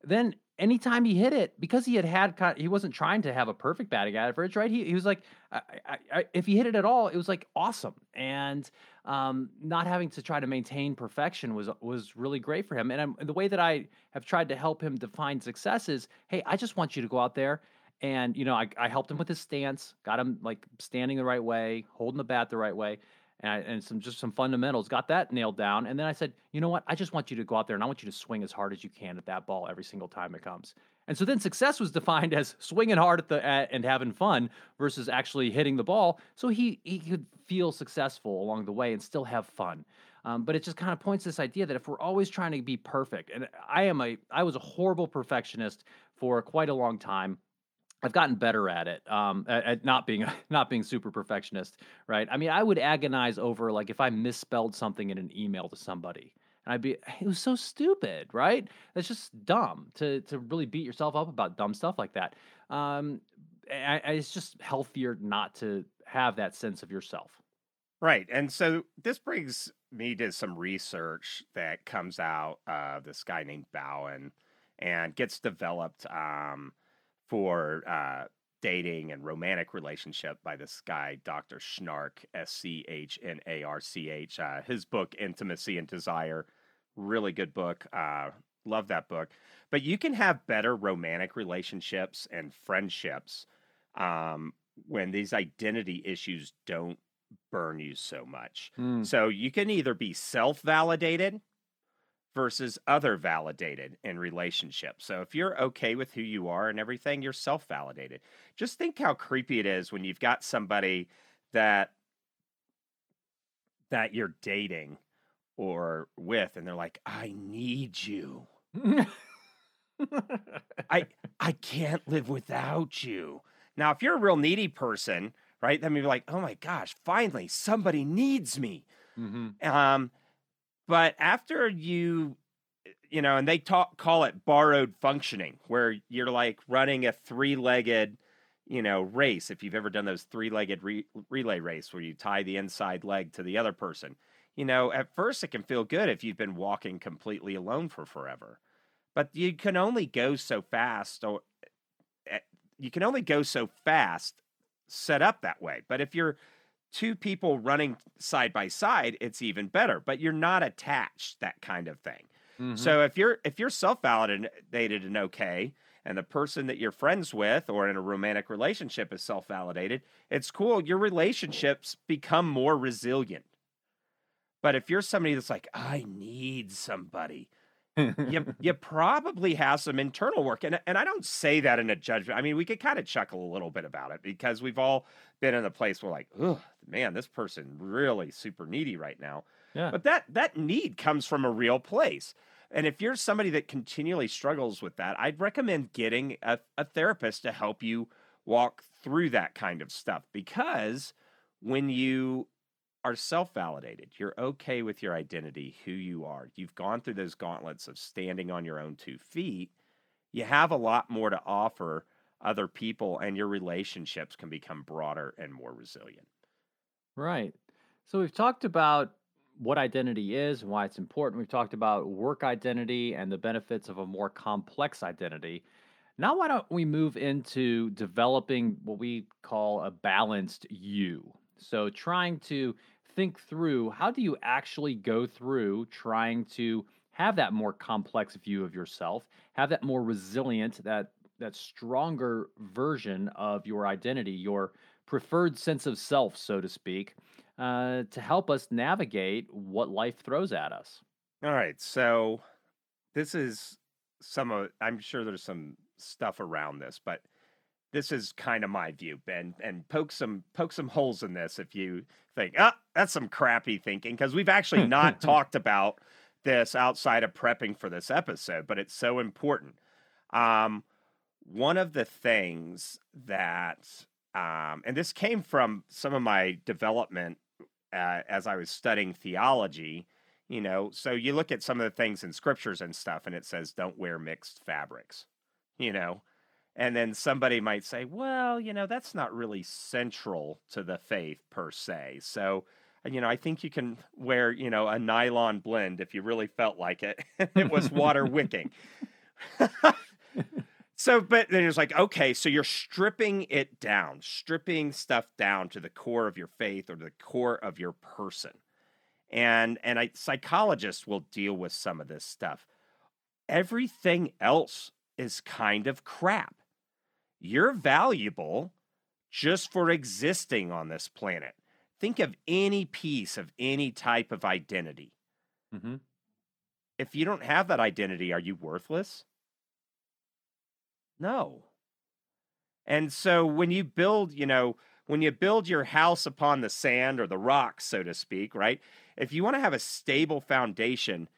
then anytime he hit it, because he had had, he wasn't trying to have a perfect batting average, right? He, he was like, I, I, I, if he hit it at all, it was like awesome. And um, not having to try to maintain perfection was was really great for him. And I'm, the way that I have tried to help him define success is, hey, I just want you to go out there and you know I, I helped him with his stance, got him like standing the right way, holding the bat the right way, and, I, and some just some fundamentals. Got that nailed down, and then I said, you know what? I just want you to go out there and I want you to swing as hard as you can at that ball every single time it comes. And so then success was defined as swinging hard at the at, and having fun versus actually hitting the ball. So he he could feel successful along the way and still have fun. Um, but it just kind of points this idea that if we're always trying to be perfect, and I am a I was a horrible perfectionist for quite a long time. I've gotten better at it, um, at, at, not being not being super perfectionist, right? I mean, I would agonize over like if I misspelled something in an email to somebody, and I'd be, it was so stupid, right? That's just dumb to to really beat yourself up about dumb stuff like that. Um, I, I, it's just healthier not to have that sense of yourself. Right, and so this brings me to some research that comes out of this guy named Bowen and gets developed. Um, for uh, dating and romantic relationship by this guy, Dr. Schnarch, S C H N A R C H. Uh, his book, Intimacy and Desire, really good book. Uh, love that book. But you can have better romantic relationships and friendships um, when these identity issues don't burn you so much. Mm. So you can either be self validated versus other validated in relationships. So if you're okay with who you are and everything, you're self validated. Just think how creepy it is when you've got somebody that that you're dating or with and they're like, "I need you." I I can't live without you. Now, if you're a real needy person, right? Then you're like, "Oh my gosh, finally somebody needs me." Mm-hmm. Um but after you, eh, you know, and they talk call it borrowed functioning, where you're like running a three legged, you know, race. If you've ever done those three legged re- relay race where you tie the inside leg to the other person, you know, at first it can feel good if you've been walking completely alone for forever, but you can only go so fast, or eh, you can only go so fast set up that way. But if you're two people running side by side, it's even better. But you're not attached, that kind of thing. Mm-hmm. So if you're if you're self validated and okay, and the person that you're friends with or in a romantic relationship is self validated, it's cool. Your relationships become more resilient. But if you're somebody that's like, I need somebody, you you probably have some internal work, and and I don't say that in a judgment. I mean, we could kind of chuckle a little bit about it because we've all been in a place where like, oh man, this person really super needy right now. Yeah. But that that need comes from a real place. And if you're somebody that continually struggles with that, I'd recommend getting a, a therapist to help you walk through that kind of stuff because when you are self validated. You're okay with your identity, who you are. You've gone through those gauntlets of standing on your own two feet. You have a lot more to offer other people, and your relationships can become broader and more resilient. Right. So we've talked about what identity is and why it's important. We've talked about work identity and the benefits of a more complex identity. Now, why don't we move into developing what we call a balanced you? So trying to think through how do you actually go through trying to have that more complex view of yourself, have that more resilient, that that stronger version of your identity, your preferred sense of self, so to speak, uh, to help us navigate what life throws at us. All right. So this is some of I'm sure there's some stuff around this, but this is kind of my view, Ben, and poke some poke some holes in this if you think, ah, that's some crappy thinking, because we've actually not talked about this outside of prepping for this episode, but it's so important. Um, one of the things that, um, and this came from some of my development uh, as I was studying theology, you know, so you look at some of the things in scriptures and stuff, and it says, don't wear mixed fabrics, you know, and then somebody might say, well, you know, that's not really central to the faith per se. So, you know, I think you can wear, you know, a nylon blend if you really felt like it. it was water wicking. so, but then it's like, okay, so you're stripping it down, stripping stuff down to the core of your faith or the core of your person. And and I, psychologists will deal with some of this stuff. Everything else is kind of crap. You're valuable just for existing on this planet. Think of any piece of any type of identity. Mm-hmm. If you don't have that identity, are you worthless? No. And so when you build, you know, when you build your house upon the sand or the rocks, so to speak, right? If you want to have a stable foundation,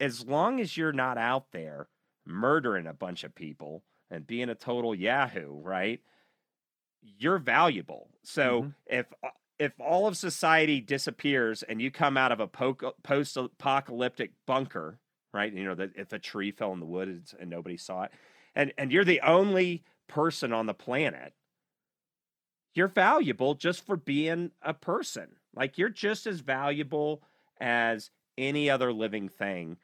as long as you're not out there murdering a bunch of people and being a total yahoo, right? You're valuable. So mm-hmm. if uh, if all of society disappears and you come out of a post apocalyptic bunker, right? You know that if a tree fell in the woods and nobody saw it, and and you're the only person on the planet, you're valuable just for being a person. Like you're just as valuable as any other living thing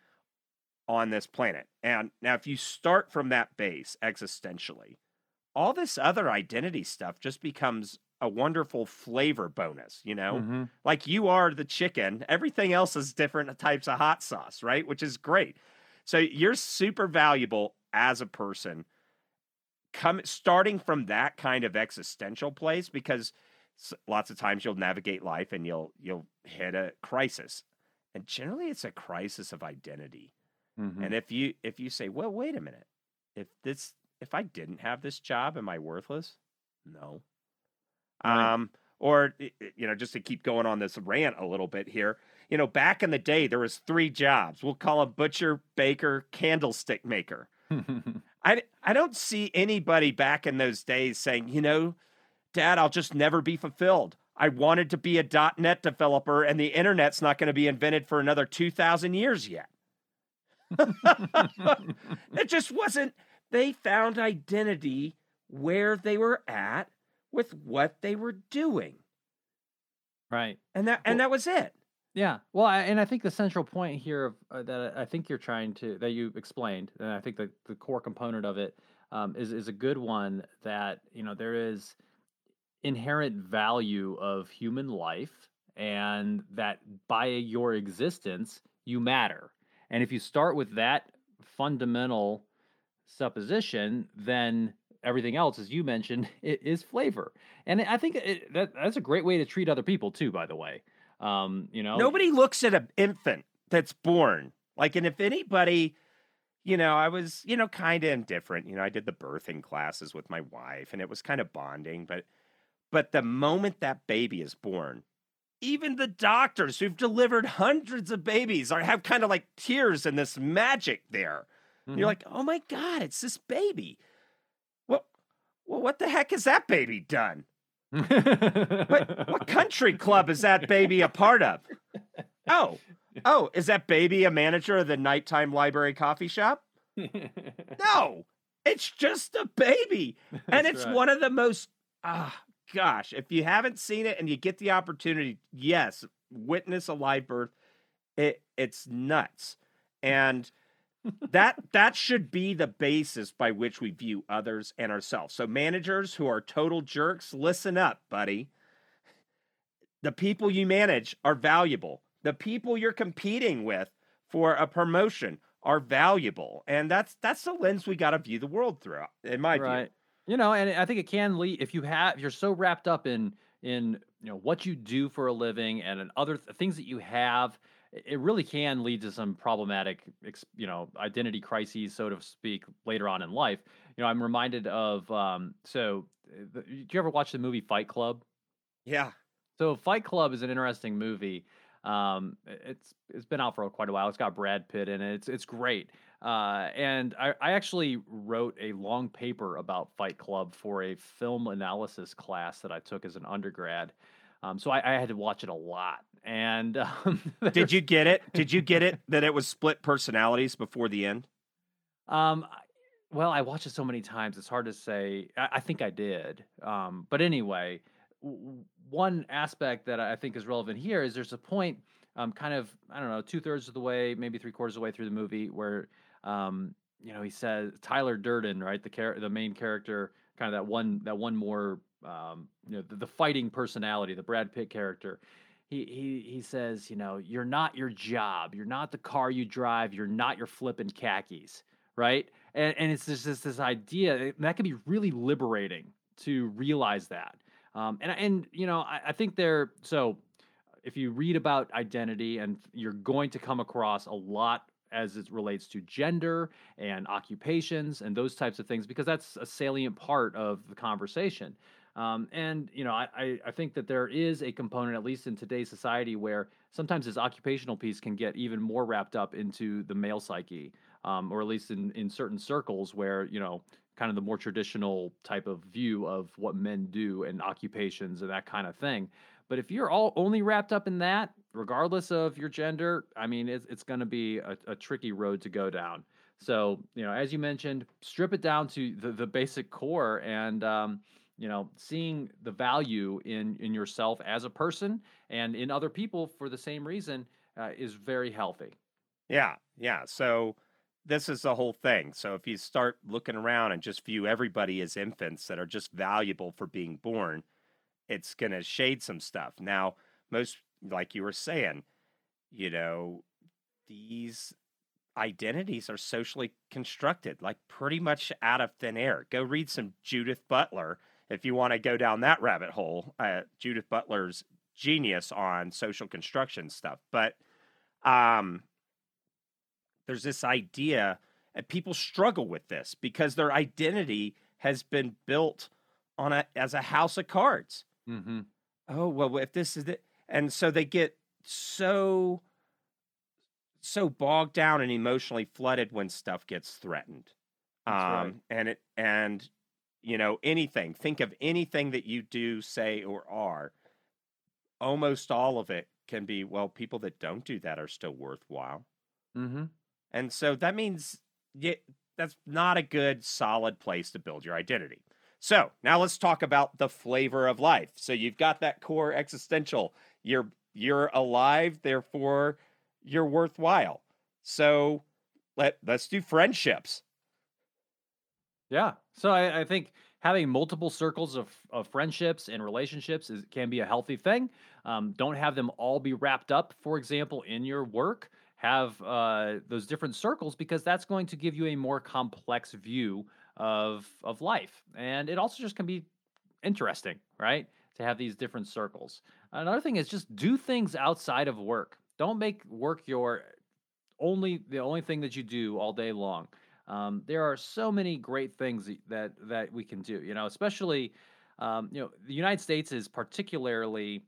on this planet. And now, if you start from that base existentially, all this other identity stuff just becomes a wonderful flavor bonus, you know? Mm-hmm. Like you are the chicken, everything else is different types of hot sauce, right? Which is great. So you're super valuable as a person come starting from that kind of existential place because lots of times you'll navigate life and you'll you'll hit a crisis. And generally it's a crisis of identity. Mm-hmm. And if you if you say, "Well, wait a minute. If this if I didn't have this job, am I worthless?" No. Right. Um or you know, just to keep going on this rant a little bit here, you know, back in the day there was three jobs. We'll call a butcher, baker, candlestick maker. I I don't see anybody back in those days saying, "You know, dad, I'll just never be fulfilled. I wanted to be a .NET developer and the internet's not going to be invented for another 2000 years yet." it just wasn't. They found identity where they were at with what they were doing. Right. And that and that was it. Yeah. Well, I, and I think the central point here of, uh, that I think you're trying to that you explained, and I think the the core component of it um, is is a good one. That you know there is inherent value of human life, and that by your existence you matter. And if you start with that fundamental supposition, then everything else, as you mentioned, is flavor. And I think it, that that's a great way to treat other people too. By the way, um, you know, nobody looks at an infant that's born like, and if anybody, you know, I was, you know, kind of indifferent. You know, I did the birthing classes with my wife, and it was kind of bonding. But, but the moment that baby is born, even the doctors who've delivered hundreds of babies are have kind of like tears and this magic there. Mm-hmm. You're like, oh my god, it's this baby. Well, well, what the heck has that baby done? what, what country club is that baby a part of? Oh, oh, is that baby a manager of the nighttime library coffee shop? no, it's just a baby, and it's right. one of the most ah gosh, if you haven't seen it and you get the opportunity, yes, witness a live birth. It it's nuts. And that that should be the basis by which we view others and ourselves. So managers who are total jerks, listen up, buddy. The people you manage are valuable. The people you're competing with for a promotion are valuable. And that's that's the lens we got to view the world through, in my right. view. You know, and I think it can lead if you have if you're so wrapped up in in you know what you do for a living and in other th- things that you have it really can lead to some problematic you know identity crises so to speak later on in life. You know i'm reminded of um so the, did you ever watch the movie fight club? Yeah. So fight club is an interesting movie. Um it's it's been out for quite a while. It's got brad pitt in it. It's it's great uh, and I, I actually wrote a long paper about Fight Club for a film analysis class that I took as an undergrad. Um, so I, I, had to watch it a lot. And um, did you get it? Did you get it that it was split personalities before the end? Um, well, I watched it so many times; it's hard to say. I, I think I did. Um, but anyway, w- one aspect that I think is relevant here is there's a point, um, kind of I don't know, two thirds of the way, maybe three quarters of the way through the movie, where um, you know, he says Tyler Durden, right, the char- the main character, kind of that one that one more um, you know, the, the fighting personality, the Brad Pitt character. He, he he says, you know, you're not your job, you're not the car you drive, you're not your flipping khakis, right? And and it's just this this idea that can be really liberating to realize that. Um, and and you know, I, I think there. So if you read about identity, and you're going to come across a lot as it relates to gender and occupations and those types of things, because that's a salient part of the conversation. Um, and you know, I, I think that there is a component, at least in today's society, where sometimes this occupational piece can get even more wrapped up into the male psyche, um, or at least in in certain circles where you know, kind of the more traditional type of view of what men do and occupations and that kind of thing. But if you're all only wrapped up in that, regardless of your gender, I mean, it's, it's going to be a, a, tricky road to go down. So, you know, as you mentioned, strip it down to the, the basic core and, um, you know, seeing the value in, in yourself as a person and in other people for the same reason uh, is very healthy. Yeah. Yeah. So, this is the whole thing. So, if you start looking around and just view everybody as infants that are just valuable for being born, it's going to shade some stuff. Now, most, like you were saying, you know, these identities are socially constructed, like pretty much out of thin air. Go read some Judith Butler if you want to go down that rabbit hole. Uh, Judith Butler's genius on social construction stuff. But um, there's this idea, and people struggle with this because their identity has been built on a as a house of cards. Mm-hmm. Oh well, if this is it, and so they get so so bogged down and emotionally flooded when stuff gets threatened. Um, right. and it and you know anything. Think of anything that you do, say, or are. Almost all of it can be well. People that don't do that are still worthwhile. Mm-hmm. And so that means yeah, that's not a good, solid place to build your identity. So now let's talk about the flavor of life. So you've got that core existential. You're you're alive, therefore you're worthwhile. So let let's do friendships. Yeah. So I, I think having multiple circles of, of friendships and relationships is, can be a healthy thing. Um, don't have them all be wrapped up, for example, in your work. Have uh, those different circles because that's going to give you a more complex view of of life and it also just can be interesting right to have these different circles another thing is just do things outside of work don't make work your only the only thing that you do all day long um, there are so many great things that that we can do you know especially um, you know the united states is particularly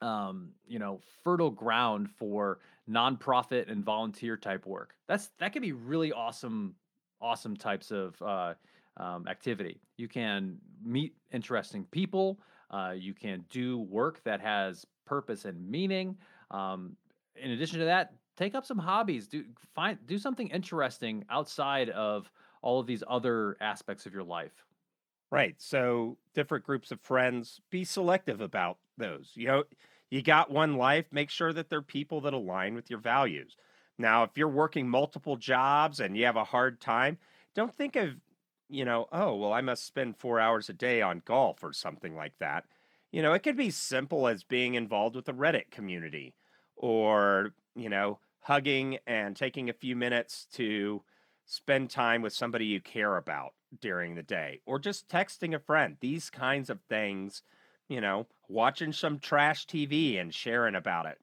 um, you know fertile ground for nonprofit and volunteer type work that's that can be really awesome awesome types of uh, um, activity. You can meet interesting people. Uh, you can do work that has purpose and meaning. Um, in addition to that, take up some hobbies. Do find do something interesting outside of all of these other aspects of your life. Right. So different groups of friends. Be selective about those. You know, you got one life. Make sure that they're people that align with your values. Now, if you're working multiple jobs and you have a hard time, don't think of, you know, oh, well, I must spend four hours a day on golf or something like that. You know, it could be simple as being involved with the Reddit community or, you know, hugging and taking a few minutes to spend time with somebody you care about during the day or just texting a friend. These kinds of things, you know, watching some trash TV and sharing about it.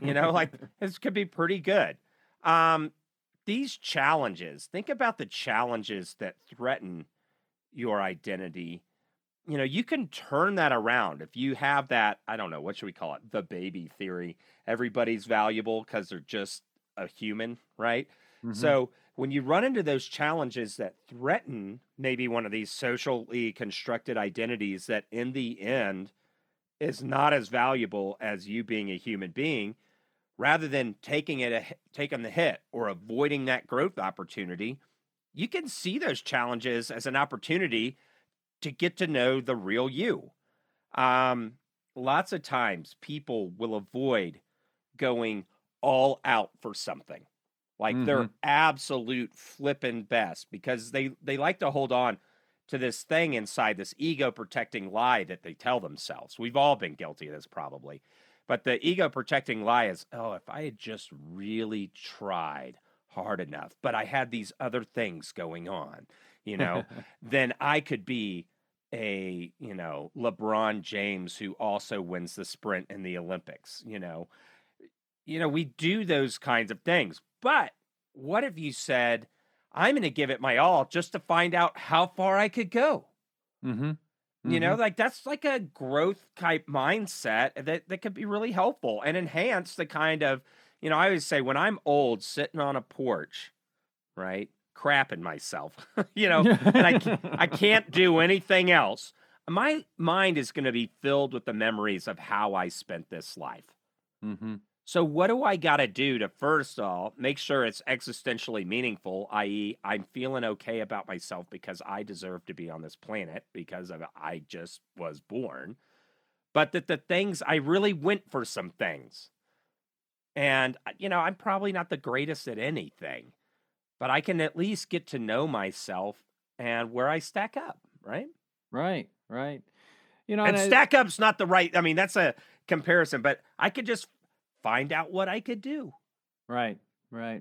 You know, like this could be pretty good. Um, these challenges, think about the challenges that threaten your identity. You know, you can turn that around if you have that, I don't know, what should we call it? The baby theory. Everybody's valuable because they're just a human, right? Mhm. So when you run into those challenges that threaten maybe one of these socially constructed identities that in the end is not as valuable as you being a human being, rather than taking it a, taking the hit or avoiding that growth opportunity, you can see those challenges as an opportunity to get to know the real you. Um, lots of times people will avoid going all out for something like their Mhm. absolute flipping best because they they like to hold on to this thing inside this ego protecting lie that they tell themselves. We've all been guilty of this probably. But the ego protecting lie is, oh, if I had just really tried hard enough, but I had these other things going on, you know, then I could be a, you know, LeBron James who also wins the sprint in the Olympics, you know. You know, we do those kinds of things. But what if you said, I'm going to give it my all just to find out how far I could go? Mm-hmm. You know, like that's like a growth type mindset that, that could be really helpful and enhance the kind of, you know, I always say when I'm old, sitting on a porch, right, crapping myself, you know, and I, I can't do anything else. My mind is going to be filled with the memories of how I spent this life. Mm-hmm. So, what do I got to do to first of all make sure it's existentially meaningful, i.e., I'm feeling okay about myself because I deserve to be on this planet because of I just was born, but that the things I really went for some things. And, uh, you know, I'm probably not the greatest at anything, but I can at least get to know myself and where I stack up, right? Right, right. You know, And and I- stack up's not the right, I mean, that's a comparison, but I could just find out what I could do. Right, right.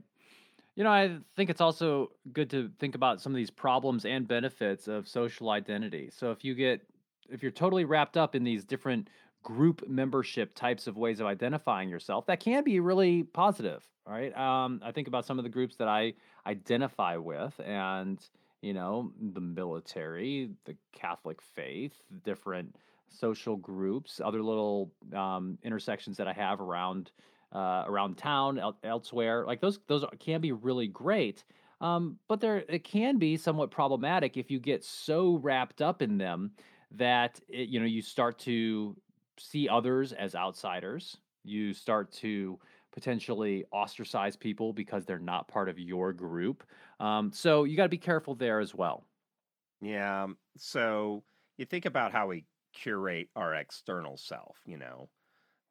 You know, I think it's also good to think about some of these problems and benefits of social identity. So if you get if you're totally wrapped up in these different group membership types of ways of identifying yourself, that can be really positive, right? Um, I think about some of the groups that I identify with, and you know, the military, the Catholic faith, different social groups, other little um, intersections that I have around uh, around town, el- elsewhere. Like those, those can be really great. Um, but there, it can be somewhat problematic if you get so wrapped up in them that it, you know you start to see others as outsiders. You start to potentially ostracize people because they're not part of your group. Um, so you got to be careful there as well. Yeah. um, So you think about how we curate our external self, you know.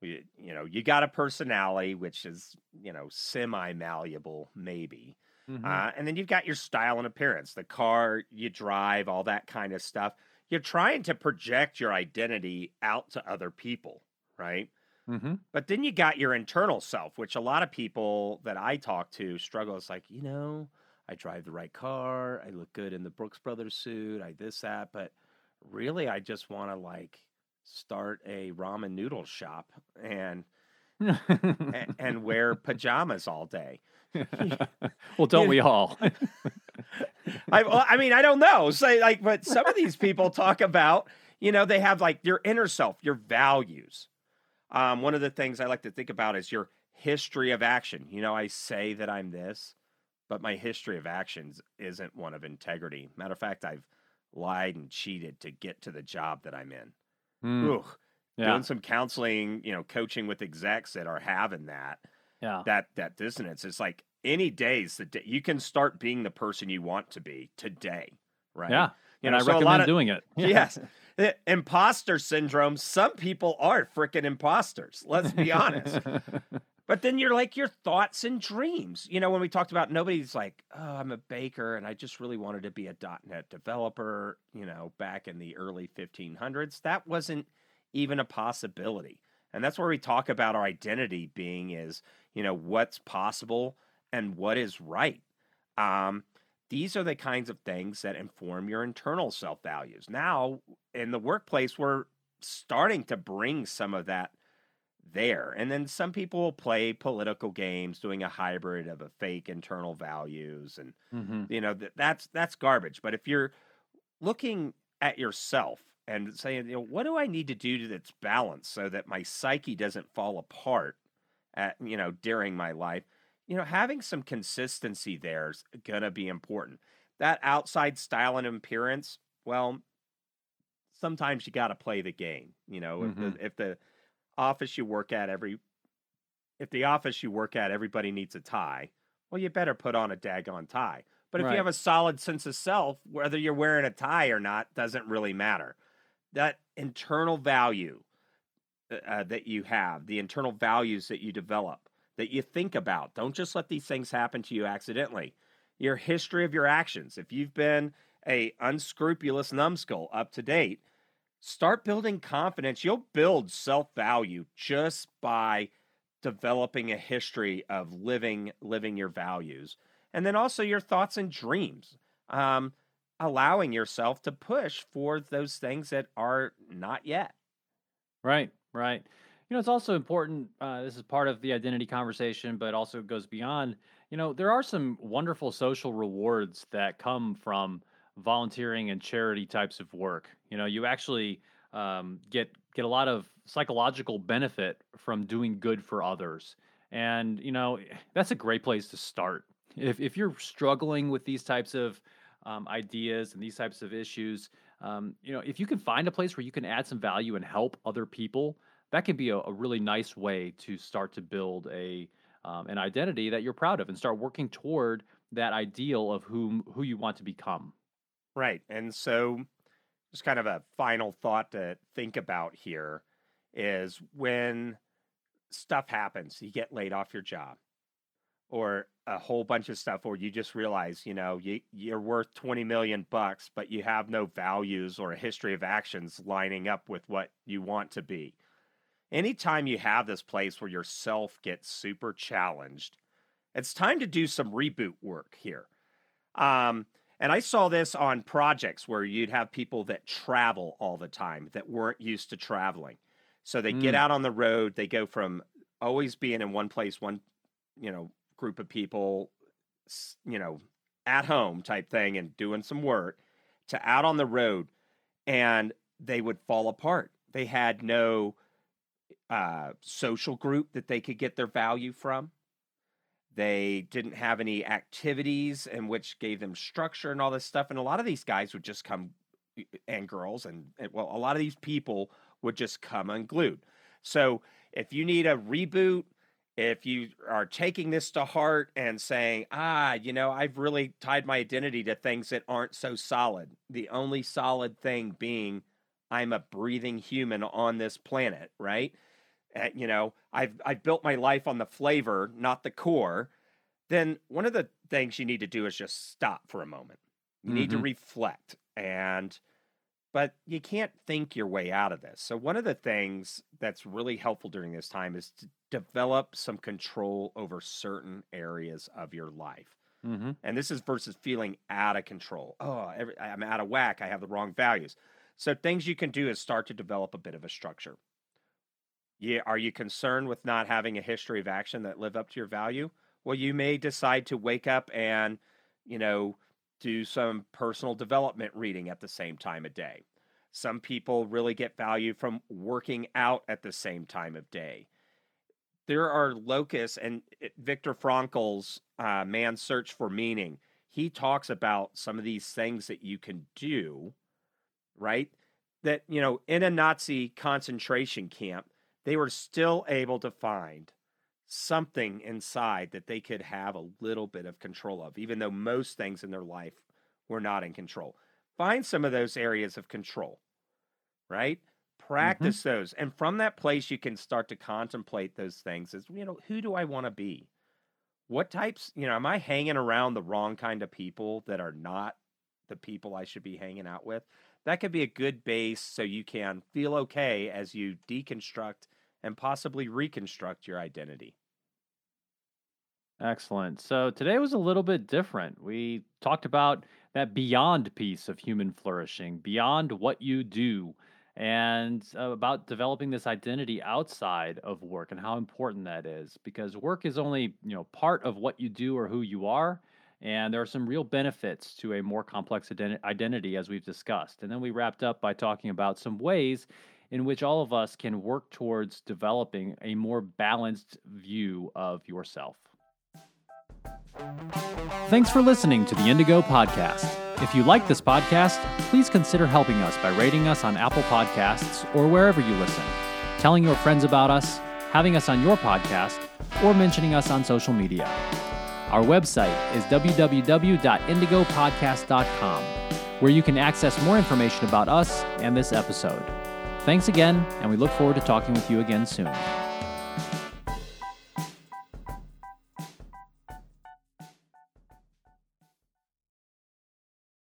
We, you know, you got a personality which is, you know, semi malleable, maybe. Mhm. Uh, and then you've got your style and appearance, the car you drive, all that kind of stuff. You're trying to project your identity out to other people, right? Mhm. But then you got your internal self, which a lot of people that I talk to struggle. It's like, you know, I drive the right car, I look good in the Brooks Brothers suit, I this, that, but really I just want to like start a ramen noodle shop and and, and wear pajamas all day. well, don't we all? I, I mean, I don't know. Say like, but some of these people talk about, you know, they have like your inner self, your values. Um, one of the things I like to think about is your history of action. You know, I say that I'm this, but my history of actions isn't one of integrity. Matter of fact, I've lied and cheated to get to the job that I'm in. Mm, Ugh. yeah, Doing some counseling, you know, coaching with execs that are having that yeah, that that dissonance. It's like any days that you can start being the person you want to be today, right? yeah. You and know, I so a lot recommend of- doing it. Yeah. Yes. Imposter syndrome, some people are freaking imposters. Let's be honest. But then you're like your thoughts and dreams. You know, when we talked about nobody's like, oh, I'm a baker and I just really wanted to be a .NET developer, you know, back in the early 1500s. That wasn't even a possibility. And that's where we talk about our identity being is, you know, what's possible and what is right. Um, these are the kinds of things that inform your internal self values. Now, in the workplace, we're starting to bring some of that there. And then some people will play political games doing a hybrid of a fake internal values and Mm-hmm. you know that that's that's garbage. But if you're looking at yourself and saying, you know, what do I need to do that's balanced so that my psyche doesn't fall apart at you know during my life, you know, having some consistency there is gonna be important. That outside style and appearance, well, sometimes you got to play the game. You know, if the if the office you work at every if the office you work at everybody needs a tie, well, you better put on a daggone tie. But if Right. you have a solid sense of self, whether you're wearing a tie or not doesn't really matter. That internal value uh, uh, that you have, the internal values that you develop, that you think about. Don't just let these things happen to you accidentally. Your history of your actions. If you've been a unscrupulous numbskull up to date, start building confidence. You'll build self-value just by developing a history of living living your values. And then also your thoughts and dreams. Um, allowing yourself to push for those things that are not yet. Right, right. You know, it's also important. Uh, this is part of the identity conversation, but also goes beyond. You know, there are some wonderful social rewards that come from volunteering and charity types of work. You know, you actually um, get get a lot of psychological benefit from doing good for others, and you know, that's a great place to start. If if you're struggling with these types of um, ideas and these types of issues, um, you know, if you can find a place where you can add some value and help other people, that can be a, a really nice way to start to build a um, an identity that you're proud of and start working toward that ideal of whom who you want to become. Right. And so, just kind of a final thought to think about here is when stuff happens, you get laid off your job or a whole bunch of stuff, or you just realize, you know, you, you're worth 20 million bucks, but you have no values or a history of actions lining up with what you want to be. Anytime you have this place where yourself gets super challenged, it's time to do some reboot work here. Um, and I saw this on projects where you'd have people that travel all the time that weren't used to traveling. So they get Mm. out on the road, they go from always being in one place, one, you know, group of people, you know, at home type thing and doing some work to out on the road and they would fall apart. They had no uh, social group that they could get their value from. They didn't have any activities in which gave them structure and all this stuff. And a lot of these guys would just come, and girls, and, and well, a lot of these people would just come unglued. So if you need a reboot, if you are taking this to heart and saying, ah, you know, I've really tied my identity to things that aren't so solid, the only solid thing being I'm a breathing human on this planet, right? Uh, you know, I've I've built my life on the flavor, not the core. Then one of the things you need to do is just stop for a moment. You need to Mhm. reflect and but you can't think your way out of this. So one of the things that's really helpful during this time is to develop some control over certain areas of your life. Mm-hmm. And this is versus feeling out of control. Oh, every, I'm out of whack. I have the wrong values. So things you can do is start to develop a bit of a structure. Yeah, are you concerned with not having a history of action that live up to your value? Well, you may decide to wake up and, you know, do some personal development reading at the same time of day. Some people really get value from working out at the same time of day. There are locusts, and it- Viktor Frankl's uh, Man's Search for Meaning, he talks about some of these things that you can do, right? That, you know, in a Nazi concentration camp, they were still able to find something inside that they could have a little bit of control of, even though most things in their life were not in control. Find some of those areas of control, right? Mm-hmm. Practice those. And from that place, you can start to contemplate those things as, you know, who do I want to be? What types, you know, am I hanging around the wrong kind of people that are not the people I should be hanging out with? That could be a good base so you can feel okay as you deconstruct and possibly reconstruct your identity. Excellent. So today was a little bit different. We talked about that beyond piece of human flourishing, beyond what you do, and uh, about developing this identity outside of work and how important that is because work is only, you know, part of what you do or who you are. And there are some real benefits to a more complex identi- identity, as we've discussed. And then we wrapped up by talking about some ways in which all of us can work towards developing a more balanced view of yourself. Thanks for listening to the Indigo Podcast. If you like this podcast, please consider helping us by rating us on Apple Podcasts or wherever you listen, telling your friends about us, having us on your podcast, or mentioning us on social media. Our website is www.indigopodcast.com, where you can access more information about us and this episode. Thanks again, and we look forward to talking with you again soon.